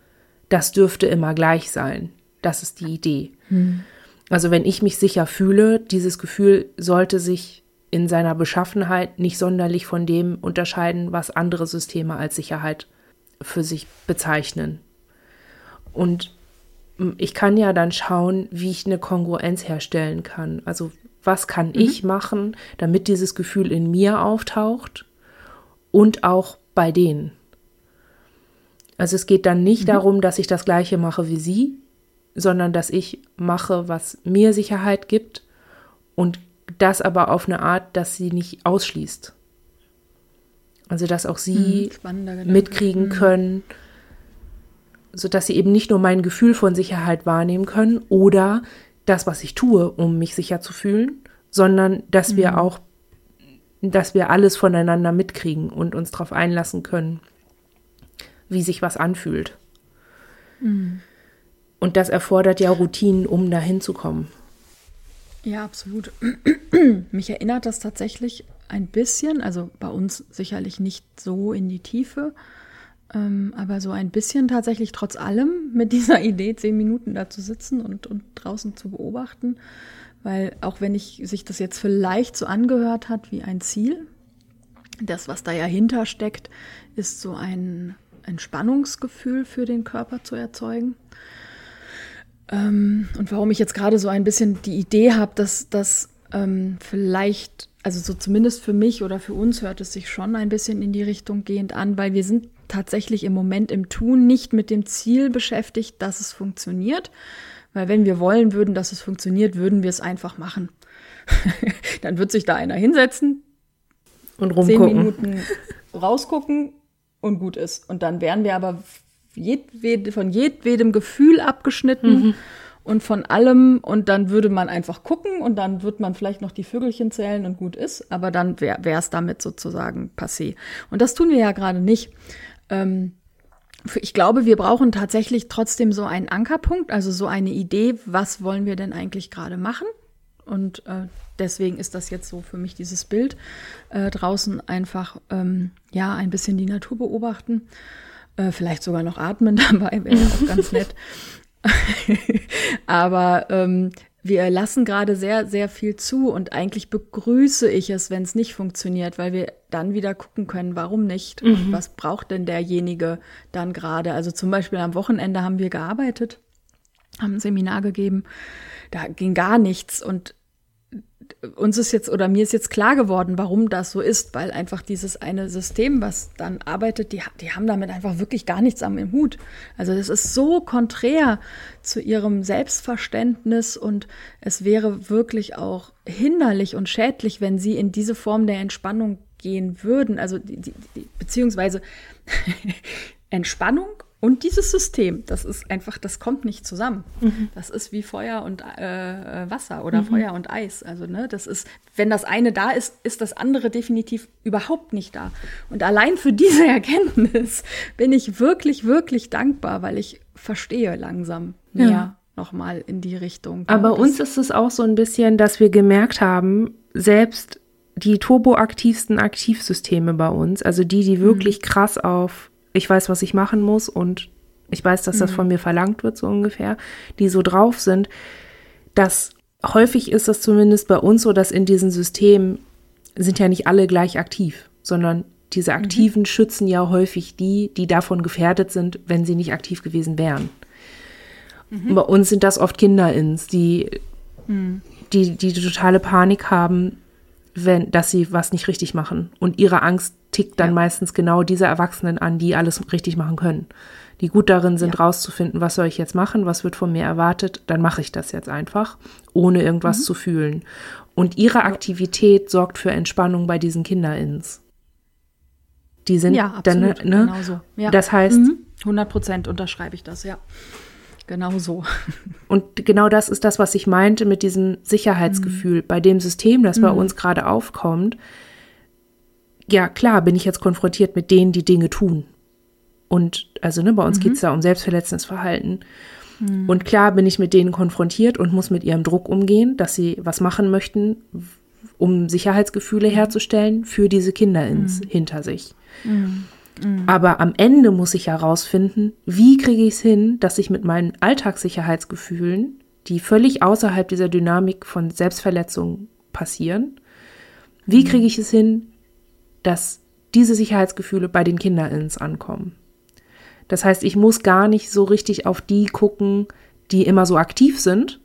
das dürfte immer gleich sein. Das ist die Idee. Hm. Also wenn ich mich sicher fühle, dieses Gefühl sollte sich in seiner Beschaffenheit nicht sonderlich von dem unterscheiden, was andere Systeme als Sicherheit für sich bezeichnen. Und ich kann ja dann schauen, wie ich eine Kongruenz herstellen kann. Also was kann mhm. ich machen, damit dieses Gefühl in mir auftaucht und auch bei denen. Also es geht dann nicht mhm. darum, dass ich das gleiche mache wie sie, sondern dass ich mache, was mir Sicherheit gibt und das aber auf eine Art, dass sie nicht ausschließt. Also dass auch sie mhm, mitkriegen mhm. können, sodass sie eben nicht nur mein Gefühl von Sicherheit wahrnehmen können oder das, was ich tue, um mich sicher zu fühlen, sondern dass mhm. wir auch, dass wir alles voneinander mitkriegen und uns darauf einlassen können, wie sich was anfühlt. Mhm. Und das erfordert ja Routinen, um dahin zu kommen. Ja, absolut. Mich erinnert das tatsächlich ein bisschen, also bei uns sicherlich nicht so in die Tiefe, ähm, aber so ein bisschen tatsächlich trotz allem mit dieser Idee, zehn Minuten da zu sitzen und, und draußen zu beobachten. Weil auch wenn ich sich das jetzt vielleicht so angehört hat wie ein Ziel, das, was da ja hinter steckt, ist so ein Entspannungsgefühl für den Körper zu erzeugen. Ähm, und warum ich jetzt gerade so ein bisschen die Idee habe, dass das ähm, vielleicht, also so zumindest für mich oder für uns hört es sich schon ein bisschen in die Richtung gehend an, weil wir sind tatsächlich im Moment im Tun nicht mit dem Ziel beschäftigt, dass es funktioniert. Weil wenn wir wollen würden, dass es funktioniert, würden wir es einfach machen. Dann wird sich da einer hinsetzen und rumgucken. Zehn Minuten rausgucken und gut ist. Und dann wären wir aber jedwede, von jedwedem Gefühl abgeschnitten mhm. und von allem. Und dann würde man einfach gucken und dann wird man vielleicht noch die Vögelchen zählen und gut ist. Aber dann wäre es damit sozusagen passé. Und das tun wir ja gerade nicht. Ähm, ich glaube, wir brauchen tatsächlich trotzdem so einen Ankerpunkt, also so eine Idee, was wollen wir denn eigentlich gerade machen? Und äh, deswegen ist das jetzt so für mich dieses Bild äh, draußen einfach ähm, ja ein bisschen die Natur beobachten äh, vielleicht sogar noch atmen dabei, wäre ja auch ganz nett. Aber ähm, wir lassen gerade sehr, sehr viel zu und eigentlich begrüße ich es, wenn es nicht funktioniert, weil wir dann wieder gucken können, warum nicht mhm. und was braucht denn derjenige dann gerade. Also zum Beispiel am Wochenende haben wir gearbeitet, haben ein Seminar gegeben, da ging gar nichts und uns ist jetzt oder mir ist jetzt klar geworden, warum das so ist, weil einfach dieses eine System, was dann arbeitet, die, die haben damit einfach wirklich gar nichts am Hut. Also das ist so konträr zu ihrem Selbstverständnis und es wäre wirklich auch hinderlich und schädlich, wenn sie in diese Form der Entspannung gehen würden. Also die, die, die beziehungsweise Entspannung und dieses System, das ist einfach, das kommt nicht zusammen. Mhm. Das ist wie Feuer und äh, Wasser oder mhm. Feuer und Eis. Also, ne, das ist, wenn das eine da ist, ist das andere definitiv überhaupt nicht da. Und allein für diese Erkenntnis bin ich wirklich, wirklich dankbar, weil ich verstehe langsam mehr ja. nochmal in die Richtung. Aber uns ist es auch so ein bisschen, dass wir gemerkt haben, selbst die turboaktivsten Aktivsysteme bei uns, also die, die wirklich mhm. krass auf ich weiß, was ich machen muss und ich weiß, dass das mhm. von mir verlangt wird, so ungefähr, die so drauf sind, dass häufig ist das zumindest bei uns so, dass in diesen Systemen sind ja nicht alle gleich aktiv, sondern diese mhm. Aktiven mhm. schützen ja häufig die, die davon gefährdet sind, wenn sie nicht aktiv gewesen wären. Mhm. Bei uns sind das oft KinderIns, die, mhm. die, die, die totale Panik haben, wenn, dass sie was nicht richtig machen. Und ihre Angst tickt dann ja. meistens genau diese Erwachsenen an, die alles richtig machen können. Die gut darin sind, ja. rauszufinden, was soll ich jetzt machen, was wird von mir erwartet, dann mache ich das jetzt einfach, ohne irgendwas mhm. zu fühlen. Und ihre Aktivität sorgt für Entspannung bei diesen KinderIns. Die sind ja, absolut, dann, ne? Genau so. Ja. Das heißt. Mhm. 100 Prozent unterschreibe ich das, ja. Genau so. Und genau das ist das, was ich meinte mit diesem Sicherheitsgefühl. Mhm. Bei dem System, das mhm. bei uns gerade aufkommt, ja klar, bin ich jetzt konfrontiert mit denen, die Dinge tun. Und also ne, bei uns mhm. geht es da um selbstverletzendes Verhalten. Mhm. Und klar bin ich mit denen konfrontiert und muss mit ihrem Druck umgehen, dass sie was machen möchten, um Sicherheitsgefühle mhm. herzustellen für diese Kinder ins, mhm. hinter sich. Mhm. Aber am Ende muss ich herausfinden, wie kriege ich es hin, dass ich mit meinen Alltagssicherheitsgefühlen, die völlig außerhalb dieser Dynamik von Selbstverletzung passieren, wie kriege ich es hin, dass diese Sicherheitsgefühle bei den KinderInnen ankommen. Das heißt, ich muss gar nicht so richtig auf die gucken, die immer so aktiv sind,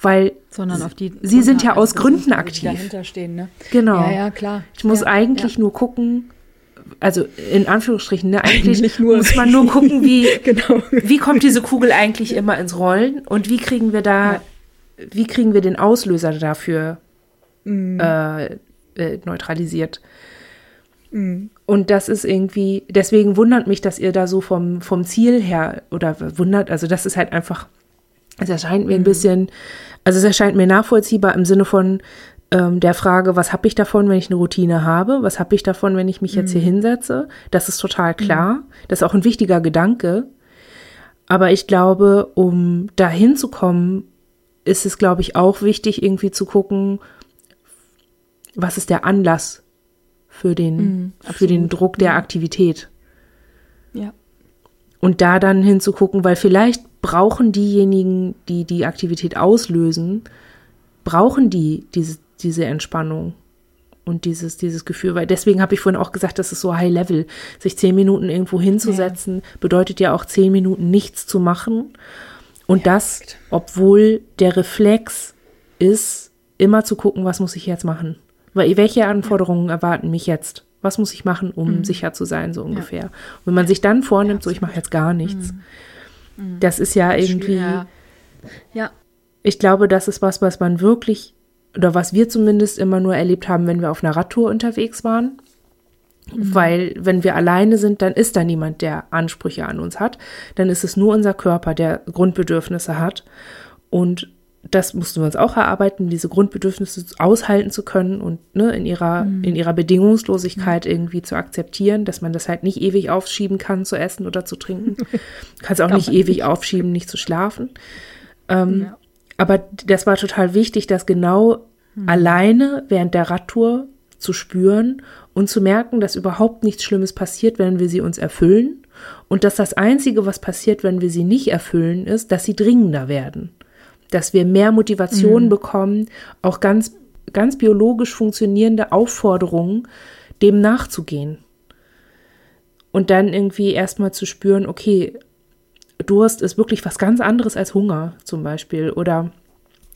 weil sondern auf die sie sind ja aus Gründen aktiv. Die dahinter stehen, ne? Genau. Ja, ja, klar. Ich muss ja, eigentlich ja. nur gucken, also in Anführungsstrichen, ne, eigentlich, eigentlich muss man nur gucken, wie, genau. wie kommt diese Kugel eigentlich immer ins Rollen und wie kriegen wir da, ja. wie kriegen wir den Auslöser dafür mhm. äh, äh, neutralisiert. Mhm. Und das ist irgendwie, deswegen wundert mich, dass ihr da so vom, vom Ziel her oder wundert, also das ist halt einfach Es erscheint mir ein bisschen, also es erscheint mir nachvollziehbar im Sinne von ähm, der Frage, was habe ich davon, wenn ich eine Routine habe? Was habe ich davon, wenn ich mich jetzt hier hinsetze? Das ist total klar. Das ist auch ein wichtiger Gedanke. Aber ich glaube, um dahin zu kommen, ist es, glaube ich, auch wichtig, irgendwie zu gucken, was ist der Anlass für den, Mhm, für den. Druck der Aktivität. Ja. Und da dann hinzugucken, weil vielleicht brauchen diejenigen, die die Aktivität auslösen, brauchen die diese, diese Entspannung und dieses, dieses Gefühl. Weil deswegen habe ich vorhin auch gesagt, das ist so High Level. Sich zehn Minuten irgendwo hinzusetzen, bedeutet ja auch zehn Minuten nichts zu machen. Und das, exakt. obwohl der Reflex ist, immer zu gucken, was muss ich jetzt machen. Weil welche Anforderungen erwarten mich jetzt? Was muss ich machen, um sicher zu sein, so ungefähr? Und wenn man sich dann vornimmt, so ich mache jetzt gar nichts, das ist ja irgendwie, Ja. ja. ich glaube, das ist was, was man wirklich, oder was wir zumindest immer nur erlebt haben, wenn wir auf einer Radtour unterwegs waren. Weil, wenn wir alleine sind, dann ist da niemand, der Ansprüche an uns hat. Dann ist es nur unser Körper, der Grundbedürfnisse hat. Und das mussten wir uns auch erarbeiten, diese Grundbedürfnisse aushalten zu können und ne, in, ihrer, in ihrer Bedingungslosigkeit irgendwie zu akzeptieren, dass man das halt nicht ewig aufschieben kann, zu essen oder zu trinken. Kann es auch nicht ewig aufschieben, nicht zu schlafen. Ähm, Ja. Aber das war total wichtig, das genau alleine während der Radtour zu spüren und zu merken, dass überhaupt nichts Schlimmes passiert, wenn wir sie uns erfüllen. Und dass das Einzige, was passiert, wenn wir sie nicht erfüllen, ist, dass sie dringender werden. Dass wir mehr Motivation bekommen, auch ganz, ganz biologisch funktionierende Aufforderungen, dem nachzugehen. Und dann irgendwie erstmal zu spüren, okay, Durst ist wirklich was ganz anderes als Hunger zum Beispiel oder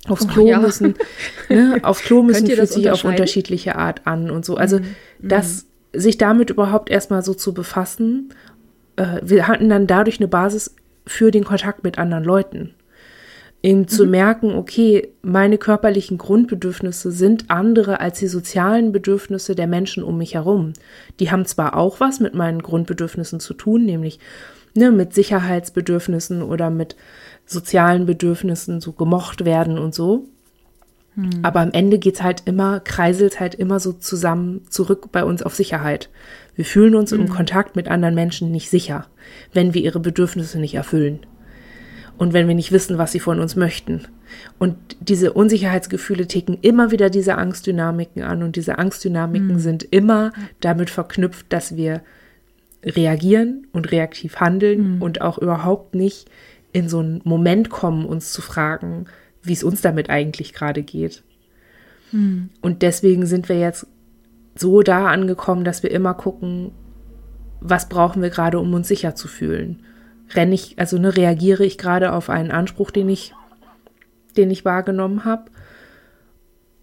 aufs Oh, Klo ja. müssen, ne, aufs Klo müssen fühlt sich auf unterschiedliche Art an und so. Also Mhm. das, sich damit überhaupt erstmal so zu befassen, äh, wir hatten dann dadurch eine Basis für den Kontakt mit anderen Leuten. Eben zu Mhm. merken, okay, meine körperlichen Grundbedürfnisse sind andere als die sozialen Bedürfnisse der Menschen um mich herum. Die haben zwar auch was mit meinen Grundbedürfnissen zu tun, nämlich ne, mit Sicherheitsbedürfnissen oder mit sozialen Bedürfnissen, so gemocht werden und so. Aber am Ende geht's halt immer, kreiselt halt immer so zusammen zurück bei uns auf Sicherheit. Wir fühlen uns im Kontakt mit anderen Menschen nicht sicher, wenn wir ihre Bedürfnisse nicht erfüllen. Und wenn wir nicht wissen, was sie von uns möchten. Und diese Unsicherheitsgefühle ticken immer wieder diese Angstdynamiken an. Und diese Angstdynamiken sind immer damit verknüpft, dass wir reagieren und reaktiv handeln und auch überhaupt nicht in so einen Moment kommen, uns zu fragen, wie es uns damit eigentlich gerade geht. Und deswegen sind wir jetzt so da angekommen, dass wir immer gucken, was brauchen wir gerade, um uns sicher zu fühlen. Renne ich, also ne, reagiere ich gerade auf einen Anspruch, den ich, den ich wahrgenommen habe?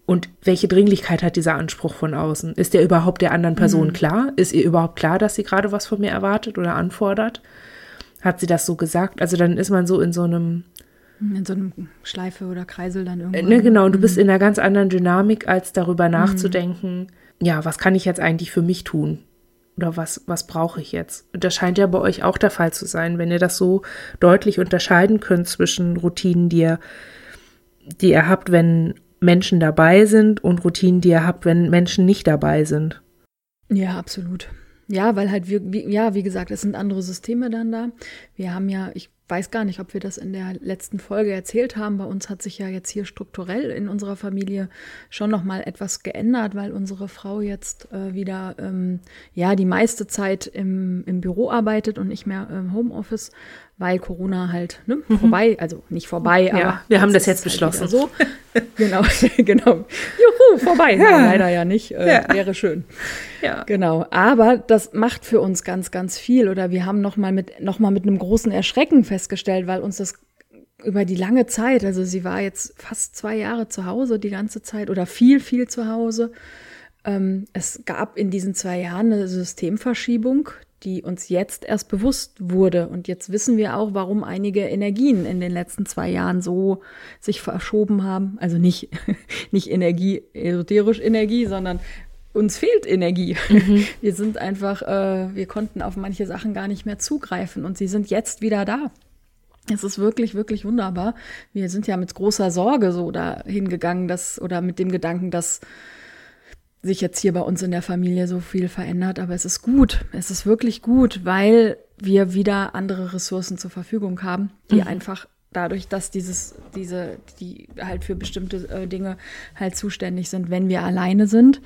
Und welche Dringlichkeit hat dieser Anspruch von außen? Ist der überhaupt der anderen Person klar? Ist ihr überhaupt klar, dass sie gerade was von mir erwartet oder anfordert? Hat sie das so gesagt? Also dann ist man so in so einem, In so einem Schleife oder Kreisel dann irgendwo. ne, genau, du bist in einer ganz anderen Dynamik, als darüber nachzudenken, ja, was kann ich jetzt eigentlich für mich tun? Oder was, was brauche ich jetzt? Und das scheint ja bei euch auch der Fall zu sein, wenn ihr das so deutlich unterscheiden könnt zwischen Routinen, die ihr, die ihr habt, wenn Menschen dabei sind und Routinen, die ihr habt, wenn Menschen nicht dabei sind. Ja, absolut. Ja, weil halt, wir, wie, ja, wie gesagt, es sind andere Systeme dann da. Wir haben ja, ich weiß gar nicht, ob wir das in der letzten Folge erzählt haben. Bei uns hat sich ja jetzt hier strukturell in unserer Familie schon noch mal etwas geändert, weil unsere Frau jetzt äh, wieder, ähm, ja, die meiste Zeit im, im Büro arbeitet und nicht mehr im Homeoffice, weil Corona halt ne, vorbei, also nicht vorbei, Mhm. Ja, aber wir haben das jetzt halt beschlossen. wieder So, genau, genau. Juhu, vorbei. Nein, leider ja nicht. Äh, Ja. Wäre schön. Ja. Genau, aber das macht für uns ganz, ganz viel. Oder wir haben noch mal mit noch mal mit einem großen Erschrecken festgestellt, weil uns das über die lange Zeit, also sie war jetzt fast zwei Jahre zu Hause die ganze Zeit oder viel, viel zu Hause. Ähm, es gab in diesen zwei Jahren eine Systemverschiebung, die uns jetzt erst bewusst wurde. Und jetzt wissen wir auch, warum einige Energien in den letzten zwei Jahren so sich verschoben haben. Also nicht, nicht Energie, esoterisch Energie, sondern uns fehlt Energie. Wir sind einfach, äh, wir konnten auf manche Sachen gar nicht mehr zugreifen und sie sind jetzt wieder da. Es ist wirklich, wirklich wunderbar. Wir sind ja mit großer Sorge so da hingegangen, dass, oder mit dem Gedanken, dass sich jetzt hier bei uns in der Familie so viel verändert. Aber es ist gut. Es ist wirklich gut, weil wir wieder andere Ressourcen zur Verfügung haben, die mhm. einfach dadurch, dass dieses, diese, die halt für bestimmte äh, Dinge halt zuständig sind, wenn wir alleine sind,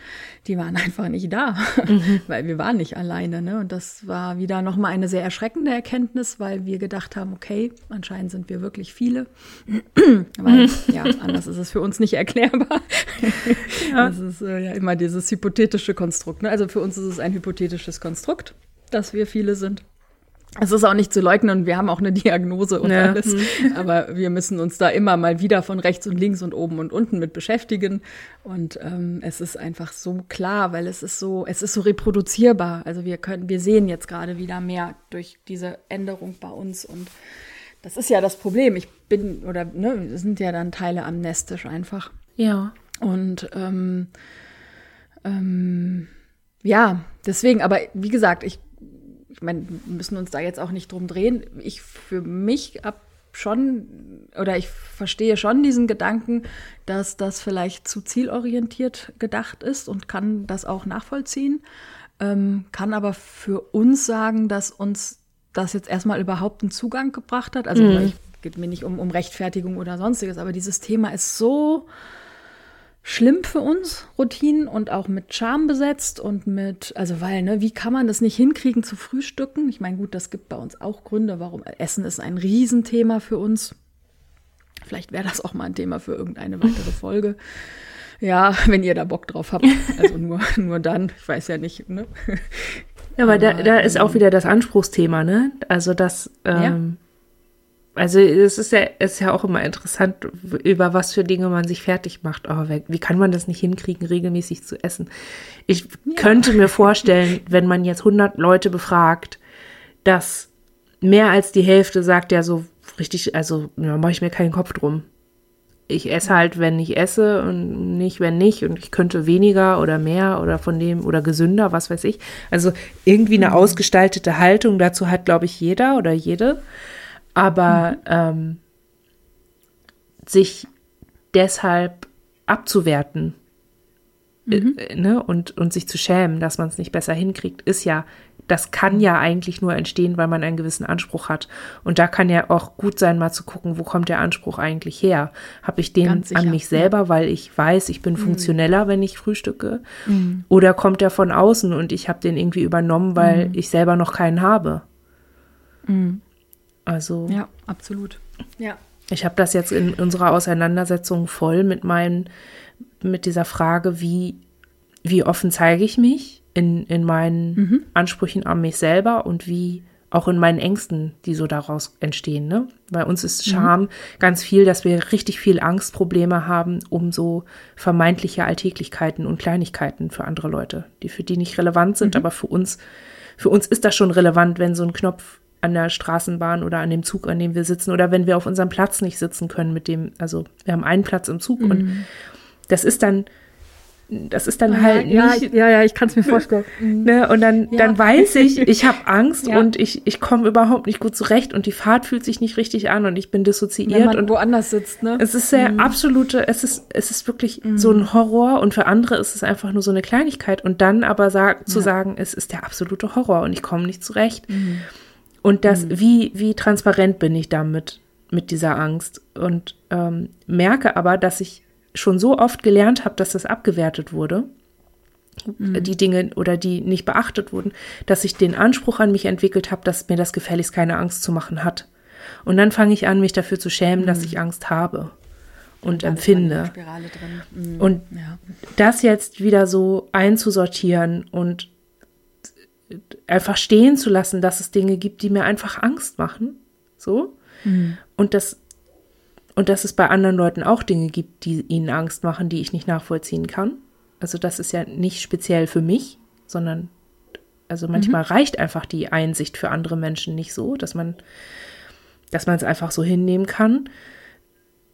die waren einfach nicht da, mhm. weil wir waren nicht alleine. Ne? Und das war wieder nochmal eine sehr erschreckende Erkenntnis, weil wir gedacht haben, okay, anscheinend sind wir wirklich viele. weil, mhm. ja, anders ist es für uns nicht erklärbar. ja. Das ist äh, ja immer dieses hypothetische Konstrukt. Ne? Also für uns ist es ein hypothetisches Konstrukt, dass wir viele sind. Es ist auch nicht zu leugnen und wir haben auch eine Diagnose und ja. alles. Hm. Aber wir müssen uns da immer mal wieder von rechts und links und oben und unten mit beschäftigen. Und ähm, es ist einfach so klar, weil es ist so, es ist so reproduzierbar. Also wir können, wir sehen jetzt gerade wieder mehr durch diese Änderung bei uns und das ist ja das Problem. Ich bin, oder ne, sind ja dann Teile amnestisch einfach. Ja. Und ähm, ähm, ja, deswegen, aber wie gesagt, ich ich meine, wir müssen uns da jetzt auch nicht drum drehen. Ich für mich habe schon oder ich verstehe schon diesen Gedanken, dass das vielleicht zu zielorientiert gedacht ist und kann das auch nachvollziehen. Ähm, kann aber für uns sagen, dass uns das jetzt erstmal überhaupt einen Zugang gebracht hat. Also mhm. geht mir nicht um, um Rechtfertigung oder sonstiges, aber dieses Thema ist so schlimm für uns, Routinen und auch mit Charme besetzt und mit, also weil, ne, wie kann man das nicht hinkriegen zu frühstücken? Ich meine, gut, das gibt bei uns auch Gründe, warum Essen ist ein Riesenthema für uns. Vielleicht wäre das auch mal ein Thema für irgendeine weitere Folge. Ja, wenn ihr da Bock drauf habt. Also nur, nur dann. Ich weiß ja nicht, ne? Ja, aber, aber da, da ist auch ähm, wieder das Anspruchsthema, ne? Also das, ähm, ja also es ist ja, ist ja auch immer interessant, über was für Dinge man sich fertig macht. Aber oh, wie kann man das nicht hinkriegen, regelmäßig zu essen? Ich ja. könnte mir vorstellen, wenn man jetzt 100 Leute befragt, dass mehr als die Hälfte sagt ja so richtig, also ja, mache ich mir keinen Kopf drum. Ich esse halt, wenn ich esse und nicht, wenn nicht. Und ich könnte weniger oder mehr oder von dem oder gesünder, was weiß ich. Also irgendwie eine mhm. ausgestaltete Haltung dazu hat, glaube ich, jeder oder jede. Aber mhm. ähm, sich deshalb abzuwerten äh, mhm. äh, ne, und, und sich zu schämen, dass man es nicht besser hinkriegt, ist ja, das kann ja eigentlich nur entstehen, weil man einen gewissen Anspruch hat. Und da kann ja auch gut sein, mal zu gucken, wo kommt der Anspruch eigentlich her? Habe ich den an mich selber, weil ich weiß, ich bin mhm. funktioneller, wenn ich frühstücke? Mhm. Oder kommt der von außen und ich habe den irgendwie übernommen, weil mhm. ich selber noch keinen habe? Mhm. Also. Ja, absolut. Ja. Ich habe das jetzt in unserer Auseinandersetzung voll mit meinen, mit dieser Frage, wie, wie offen zeige ich mich in, in meinen mhm. Ansprüchen an mich selber und wie auch in meinen Ängsten, die so daraus entstehen. Ne? Bei uns ist mhm. Scham mhm. ganz viel, dass wir richtig viel Angstprobleme haben um so vermeintliche Alltäglichkeiten und Kleinigkeiten für andere Leute, die für die nicht relevant sind, mhm. aber für uns, für uns ist das schon relevant, wenn so ein Knopf an der Straßenbahn oder an dem Zug, an dem wir sitzen oder wenn wir auf unserem Platz nicht sitzen können mit dem, also wir haben einen Platz im Zug mhm. und das ist dann, das ist dann ja, halt ja, nicht, ja, ja, ich kann es mir vorstellen. Ne, und dann, ja. dann weiß ich, ich habe Angst und ich, ich komme überhaupt nicht gut zurecht und die Fahrt fühlt sich nicht richtig an und ich bin dissoziiert Wenn man und woanders sitzt. Ne? Es ist der mhm. absolute, es ist, es ist wirklich mhm. so ein Horror und für andere ist es einfach nur so eine Kleinigkeit und dann aber sag, zu sagen, es ist der absolute Horror und ich komme nicht zurecht. Mhm. Und das, mhm. wie, wie transparent bin ich damit, mit dieser Angst? Und ähm, merke aber, dass ich schon so oft gelernt habe, dass das abgewertet wurde, mhm. die Dinge oder die nicht beachtet wurden, dass ich den Anspruch an mich entwickelt habe, dass mir das gefälligst keine Angst zu machen hat. Und dann fange ich an, mich dafür zu schämen, mhm. dass ich Angst habe und empfinde. Mhm. Und ja. das jetzt wieder so einzusortieren und einfach stehen zu lassen, dass es Dinge gibt, die mir einfach Angst machen. So. Mhm. Und das und dass es bei anderen Leuten auch Dinge gibt, die ihnen Angst machen, die ich nicht nachvollziehen kann. Also das ist ja nicht speziell für mich, sondern also manchmal mhm. reicht einfach die Einsicht für andere Menschen nicht so, dass man dass man es einfach so hinnehmen kann.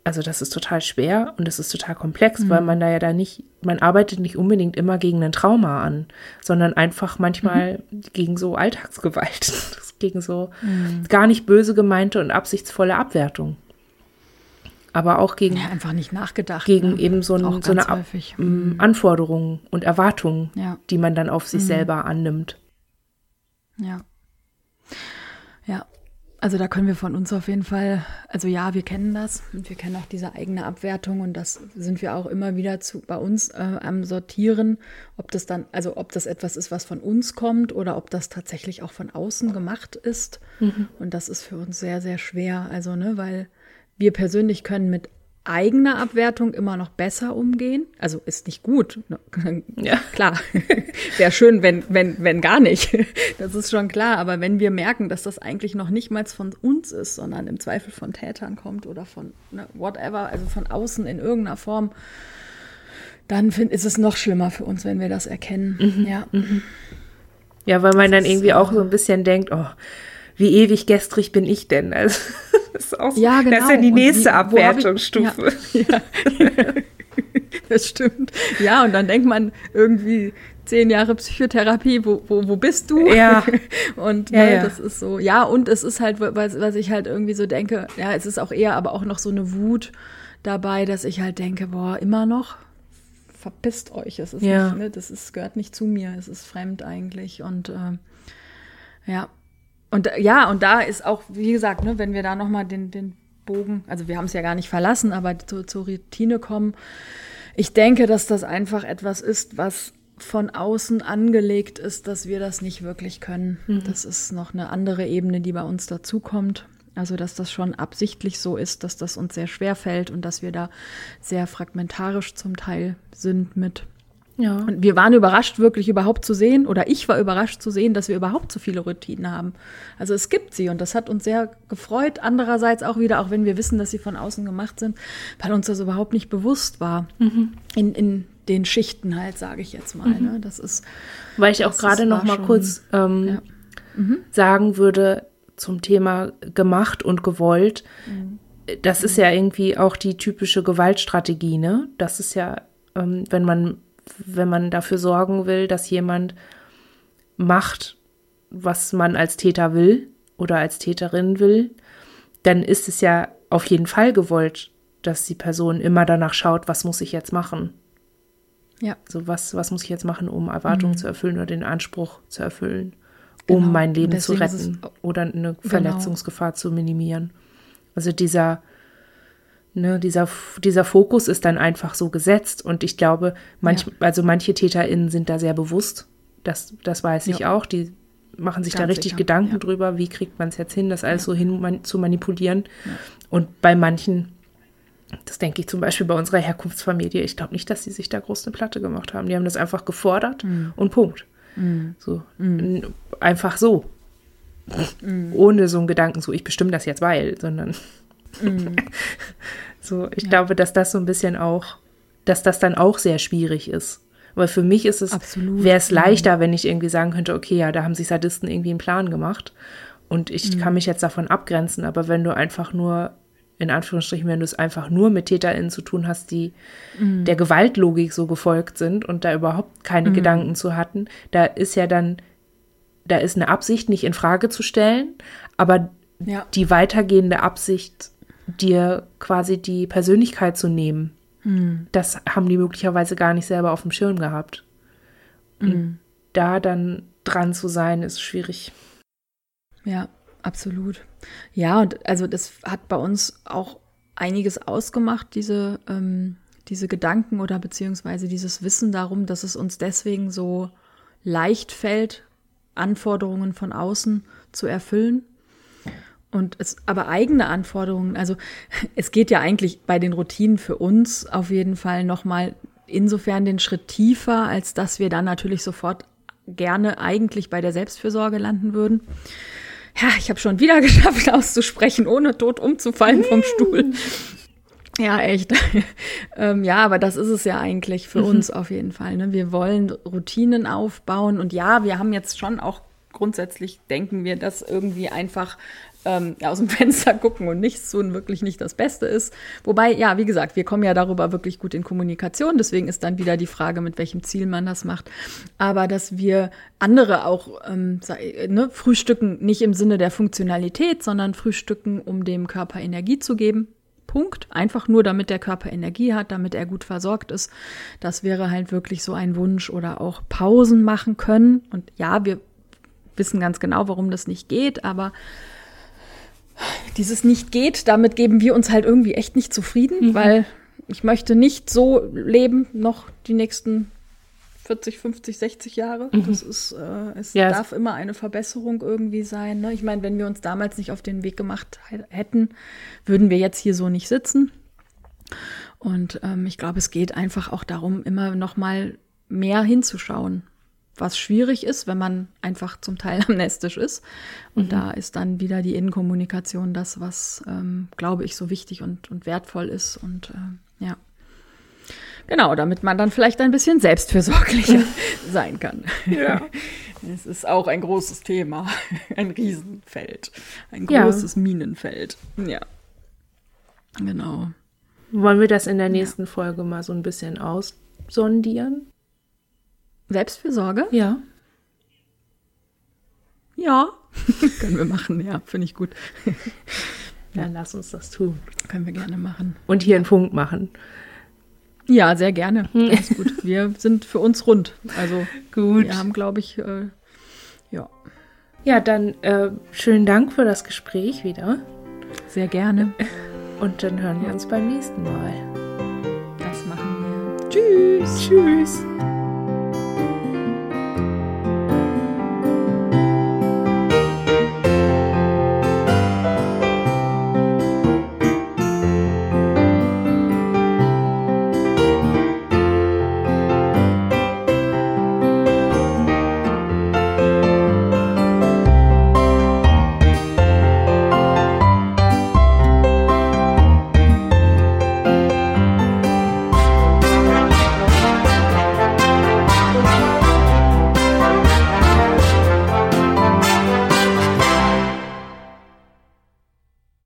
Also das ist total schwer und das ist total komplex, mhm. weil man da ja da nicht, man arbeitet nicht unbedingt immer gegen ein Trauma an, sondern einfach manchmal mhm. gegen so Alltagsgewalt, gegen so mhm. gar nicht böse gemeinte und absichtsvolle Abwertung. Aber auch gegen ja, einfach nicht nachgedacht. Gegen ne? eben so, ein, so eine häufig. Mhm. Anforderungen und Erwartungen, ja. die man dann auf sich mhm. selber annimmt. Ja. Ja, also da können wir von uns auf jeden Fall, also ja, wir kennen das und wir kennen auch diese eigene Abwertung und das sind wir auch immer wieder zu, bei uns äh, am Sortieren, ob das dann, also ob das etwas ist, was von uns kommt oder ob das tatsächlich auch von außen gemacht ist. Mhm. Und das ist für uns sehr, sehr schwer. Also, ne, weil wir persönlich können mit eigener Abwertung immer noch besser umgehen. Also ist nicht gut. Ja. Klar. Wäre schön, wenn, wenn, wenn gar nicht. Das ist schon klar. Aber wenn wir merken, dass das eigentlich noch nicht mal von uns ist, sondern im Zweifel von Tätern kommt oder von ne, whatever, also von außen in irgendeiner Form, dann find, ist es noch schlimmer für uns, wenn wir das erkennen. Mhm. Ja. Mhm. Ja, weil man das dann irgendwie auch so ein bisschen denkt, oh, wie ewig gestrig bin ich denn? Also, das ist, auch so, ja, genau. das ist ja die nächste Abwertungsstufe. Ja, ja. das stimmt. Ja, und dann denkt man irgendwie zehn Jahre Psychotherapie, wo, wo, wo bist du? Ja. und ja, ne, das ist so, ja, und es ist halt, was, was ich halt irgendwie so denke, ja, es ist auch eher aber auch noch so eine Wut dabei, dass ich halt denke, boah, immer noch, verpisst euch. Es ist ja. nicht, ne, das ist, gehört nicht zu mir, es ist fremd eigentlich. Und äh, ja, und ja, und da ist auch, wie gesagt, ne, wenn wir da nochmal den, den Bogen, also wir haben es ja gar nicht verlassen, aber zu, zur Routine kommen. Ich denke, dass das einfach etwas ist, was von außen angelegt ist, dass wir das nicht wirklich können. Mhm. Das ist noch eine andere Ebene, die bei uns dazukommt. Also, dass das schon absichtlich so ist, dass das uns sehr schwer fällt und dass wir da sehr fragmentarisch zum Teil sind mit ja. Und wir waren überrascht, wirklich überhaupt zu sehen, oder ich war überrascht zu sehen, dass wir überhaupt so viele Routinen haben. Also es gibt sie und das hat uns sehr gefreut. Andererseits auch wieder, auch wenn wir wissen, dass sie von außen gemacht sind, weil uns das überhaupt nicht bewusst war. Mhm. In, in den Schichten halt, sage ich jetzt mal. Mhm. Ne? Das ist. Weil ich auch gerade noch mal schon, kurz ähm, ja. mhm. sagen würde zum Thema gemacht und gewollt. Mhm. Das ist ja irgendwie auch die typische Gewaltstrategie, ne? Das ist ja, ähm, wenn man wenn man dafür sorgen will, dass jemand macht, was man als Täter will oder als Täterin will, dann ist es ja auf jeden Fall gewollt, dass die Person immer danach schaut, was muss ich jetzt machen. Ja. So, was, was muss ich jetzt machen, um Erwartungen mhm. zu erfüllen oder den Anspruch zu erfüllen, um genau. mein Leben zu retten oder eine genau. Verletzungsgefahr zu minimieren. Also dieser, Ne, dieser, dieser Fokus ist dann einfach so gesetzt und ich glaube, manch, ja. also manche TäterInnen sind da sehr bewusst. Das, das weiß ich ja. auch. Die machen sich Ganz da richtig sicher. Gedanken ja. drüber, wie kriegt man es jetzt hin, das alles so hin man, zu manipulieren. Und bei manchen, das denke ich zum Beispiel bei unserer Herkunftsfamilie, ich glaube nicht, dass sie sich da groß eine Platte gemacht haben. Die haben das einfach gefordert mhm. und Punkt. Mhm. So, mhm. einfach so. Mhm. Ohne so einen Gedanken, so ich bestimme das jetzt weil, sondern Mhm. so, ich ja. glaube, dass das so ein bisschen auch, dass das dann auch sehr schwierig ist. Weil für mich ist es, wäre es leichter, mhm. wenn ich irgendwie sagen könnte, okay, ja, da haben sich Sadisten irgendwie einen Plan gemacht und ich mhm. kann mich jetzt davon abgrenzen. Aber wenn du einfach nur, in Anführungsstrichen, wenn du es einfach nur mit TäterInnen zu tun hast, die mhm. der Gewaltlogik so gefolgt sind und da überhaupt keine mhm. Gedanken zu hatten, da ist ja dann, da ist eine Absicht nicht in Frage zu stellen, aber ja. die weitergehende Absicht dir quasi die Persönlichkeit zu nehmen. Mhm. Das haben die möglicherweise gar nicht selber auf dem Schirm gehabt. Mhm. Da dann dran zu sein, ist schwierig. Ja, absolut. Ja, und also das hat bei uns auch einiges ausgemacht, diese, ähm, diese Gedanken oder beziehungsweise dieses Wissen darum, dass es uns deswegen so leicht fällt, Anforderungen von außen zu erfüllen und es aber eigene Anforderungen, also es geht ja eigentlich bei den Routinen für uns auf jeden Fall nochmal insofern den Schritt tiefer, als dass wir dann natürlich sofort gerne eigentlich bei der Selbstfürsorge landen würden. Ja, ich habe schon wieder geschafft auszusprechen, ohne tot umzufallen vom Stuhl. Ja, echt. ähm, ja, aber das ist es ja eigentlich für mhm. uns auf jeden Fall. Ne? Wir wollen Routinen aufbauen und ja, wir haben jetzt schon auch grundsätzlich denken wir, dass irgendwie einfach ähm, aus dem Fenster gucken und nichts tun wirklich nicht das Beste ist. Wobei, ja, wie gesagt, wir kommen ja darüber wirklich gut in Kommunikation. Deswegen ist dann wieder die Frage, mit welchem Ziel man das macht. Aber dass wir andere auch ähm, ne, frühstücken, nicht im Sinne der Funktionalität, sondern frühstücken, um dem Körper Energie zu geben. Punkt. Einfach nur, damit der Körper Energie hat, damit er gut versorgt ist. Das wäre halt wirklich so ein Wunsch oder auch Pausen machen können. Und ja, wir wissen ganz genau, warum das nicht geht, aber dieses nicht geht, damit geben wir uns halt irgendwie echt nicht zufrieden, mhm. weil ich möchte nicht so leben noch die nächsten 40, 50, 60 Jahre. Mhm. Das ist, äh, es ja, darf immer eine Verbesserung irgendwie sein. Ne? Ich meine, wenn wir uns damals nicht auf den Weg gemacht hätten, würden wir jetzt hier so nicht sitzen. Und ähm, ich glaube, es geht einfach auch darum, immer noch mal mehr hinzuschauen was schwierig ist, wenn man einfach zum Teil amnestisch ist. Und mhm. da ist dann wieder die Innenkommunikation das, was, ähm, glaube ich, so wichtig und, und wertvoll ist. Und äh, ja. Genau, damit man dann vielleicht ein bisschen selbstfürsorglicher sein kann. Ja. Es ist auch ein großes Thema, ein Riesenfeld, ein großes ja. Minenfeld. Ja. Genau. Wollen wir das in der nächsten ja. Folge mal so ein bisschen aussondieren? Selbstfürsorge? Ja. Ja. Können wir machen, ja, finde ich gut. Dann lass uns das tun. Können wir gerne machen. Und hier einen Funk machen. Ja, sehr gerne. Alles gut. Wir sind für uns rund. Also gut. Wir haben, glaube ich, äh, ja. Ja, dann äh, schönen Dank für das Gespräch wieder. Sehr gerne. Und dann hören wir uns beim nächsten Mal. Das machen wir. Tschüss. Tschüss.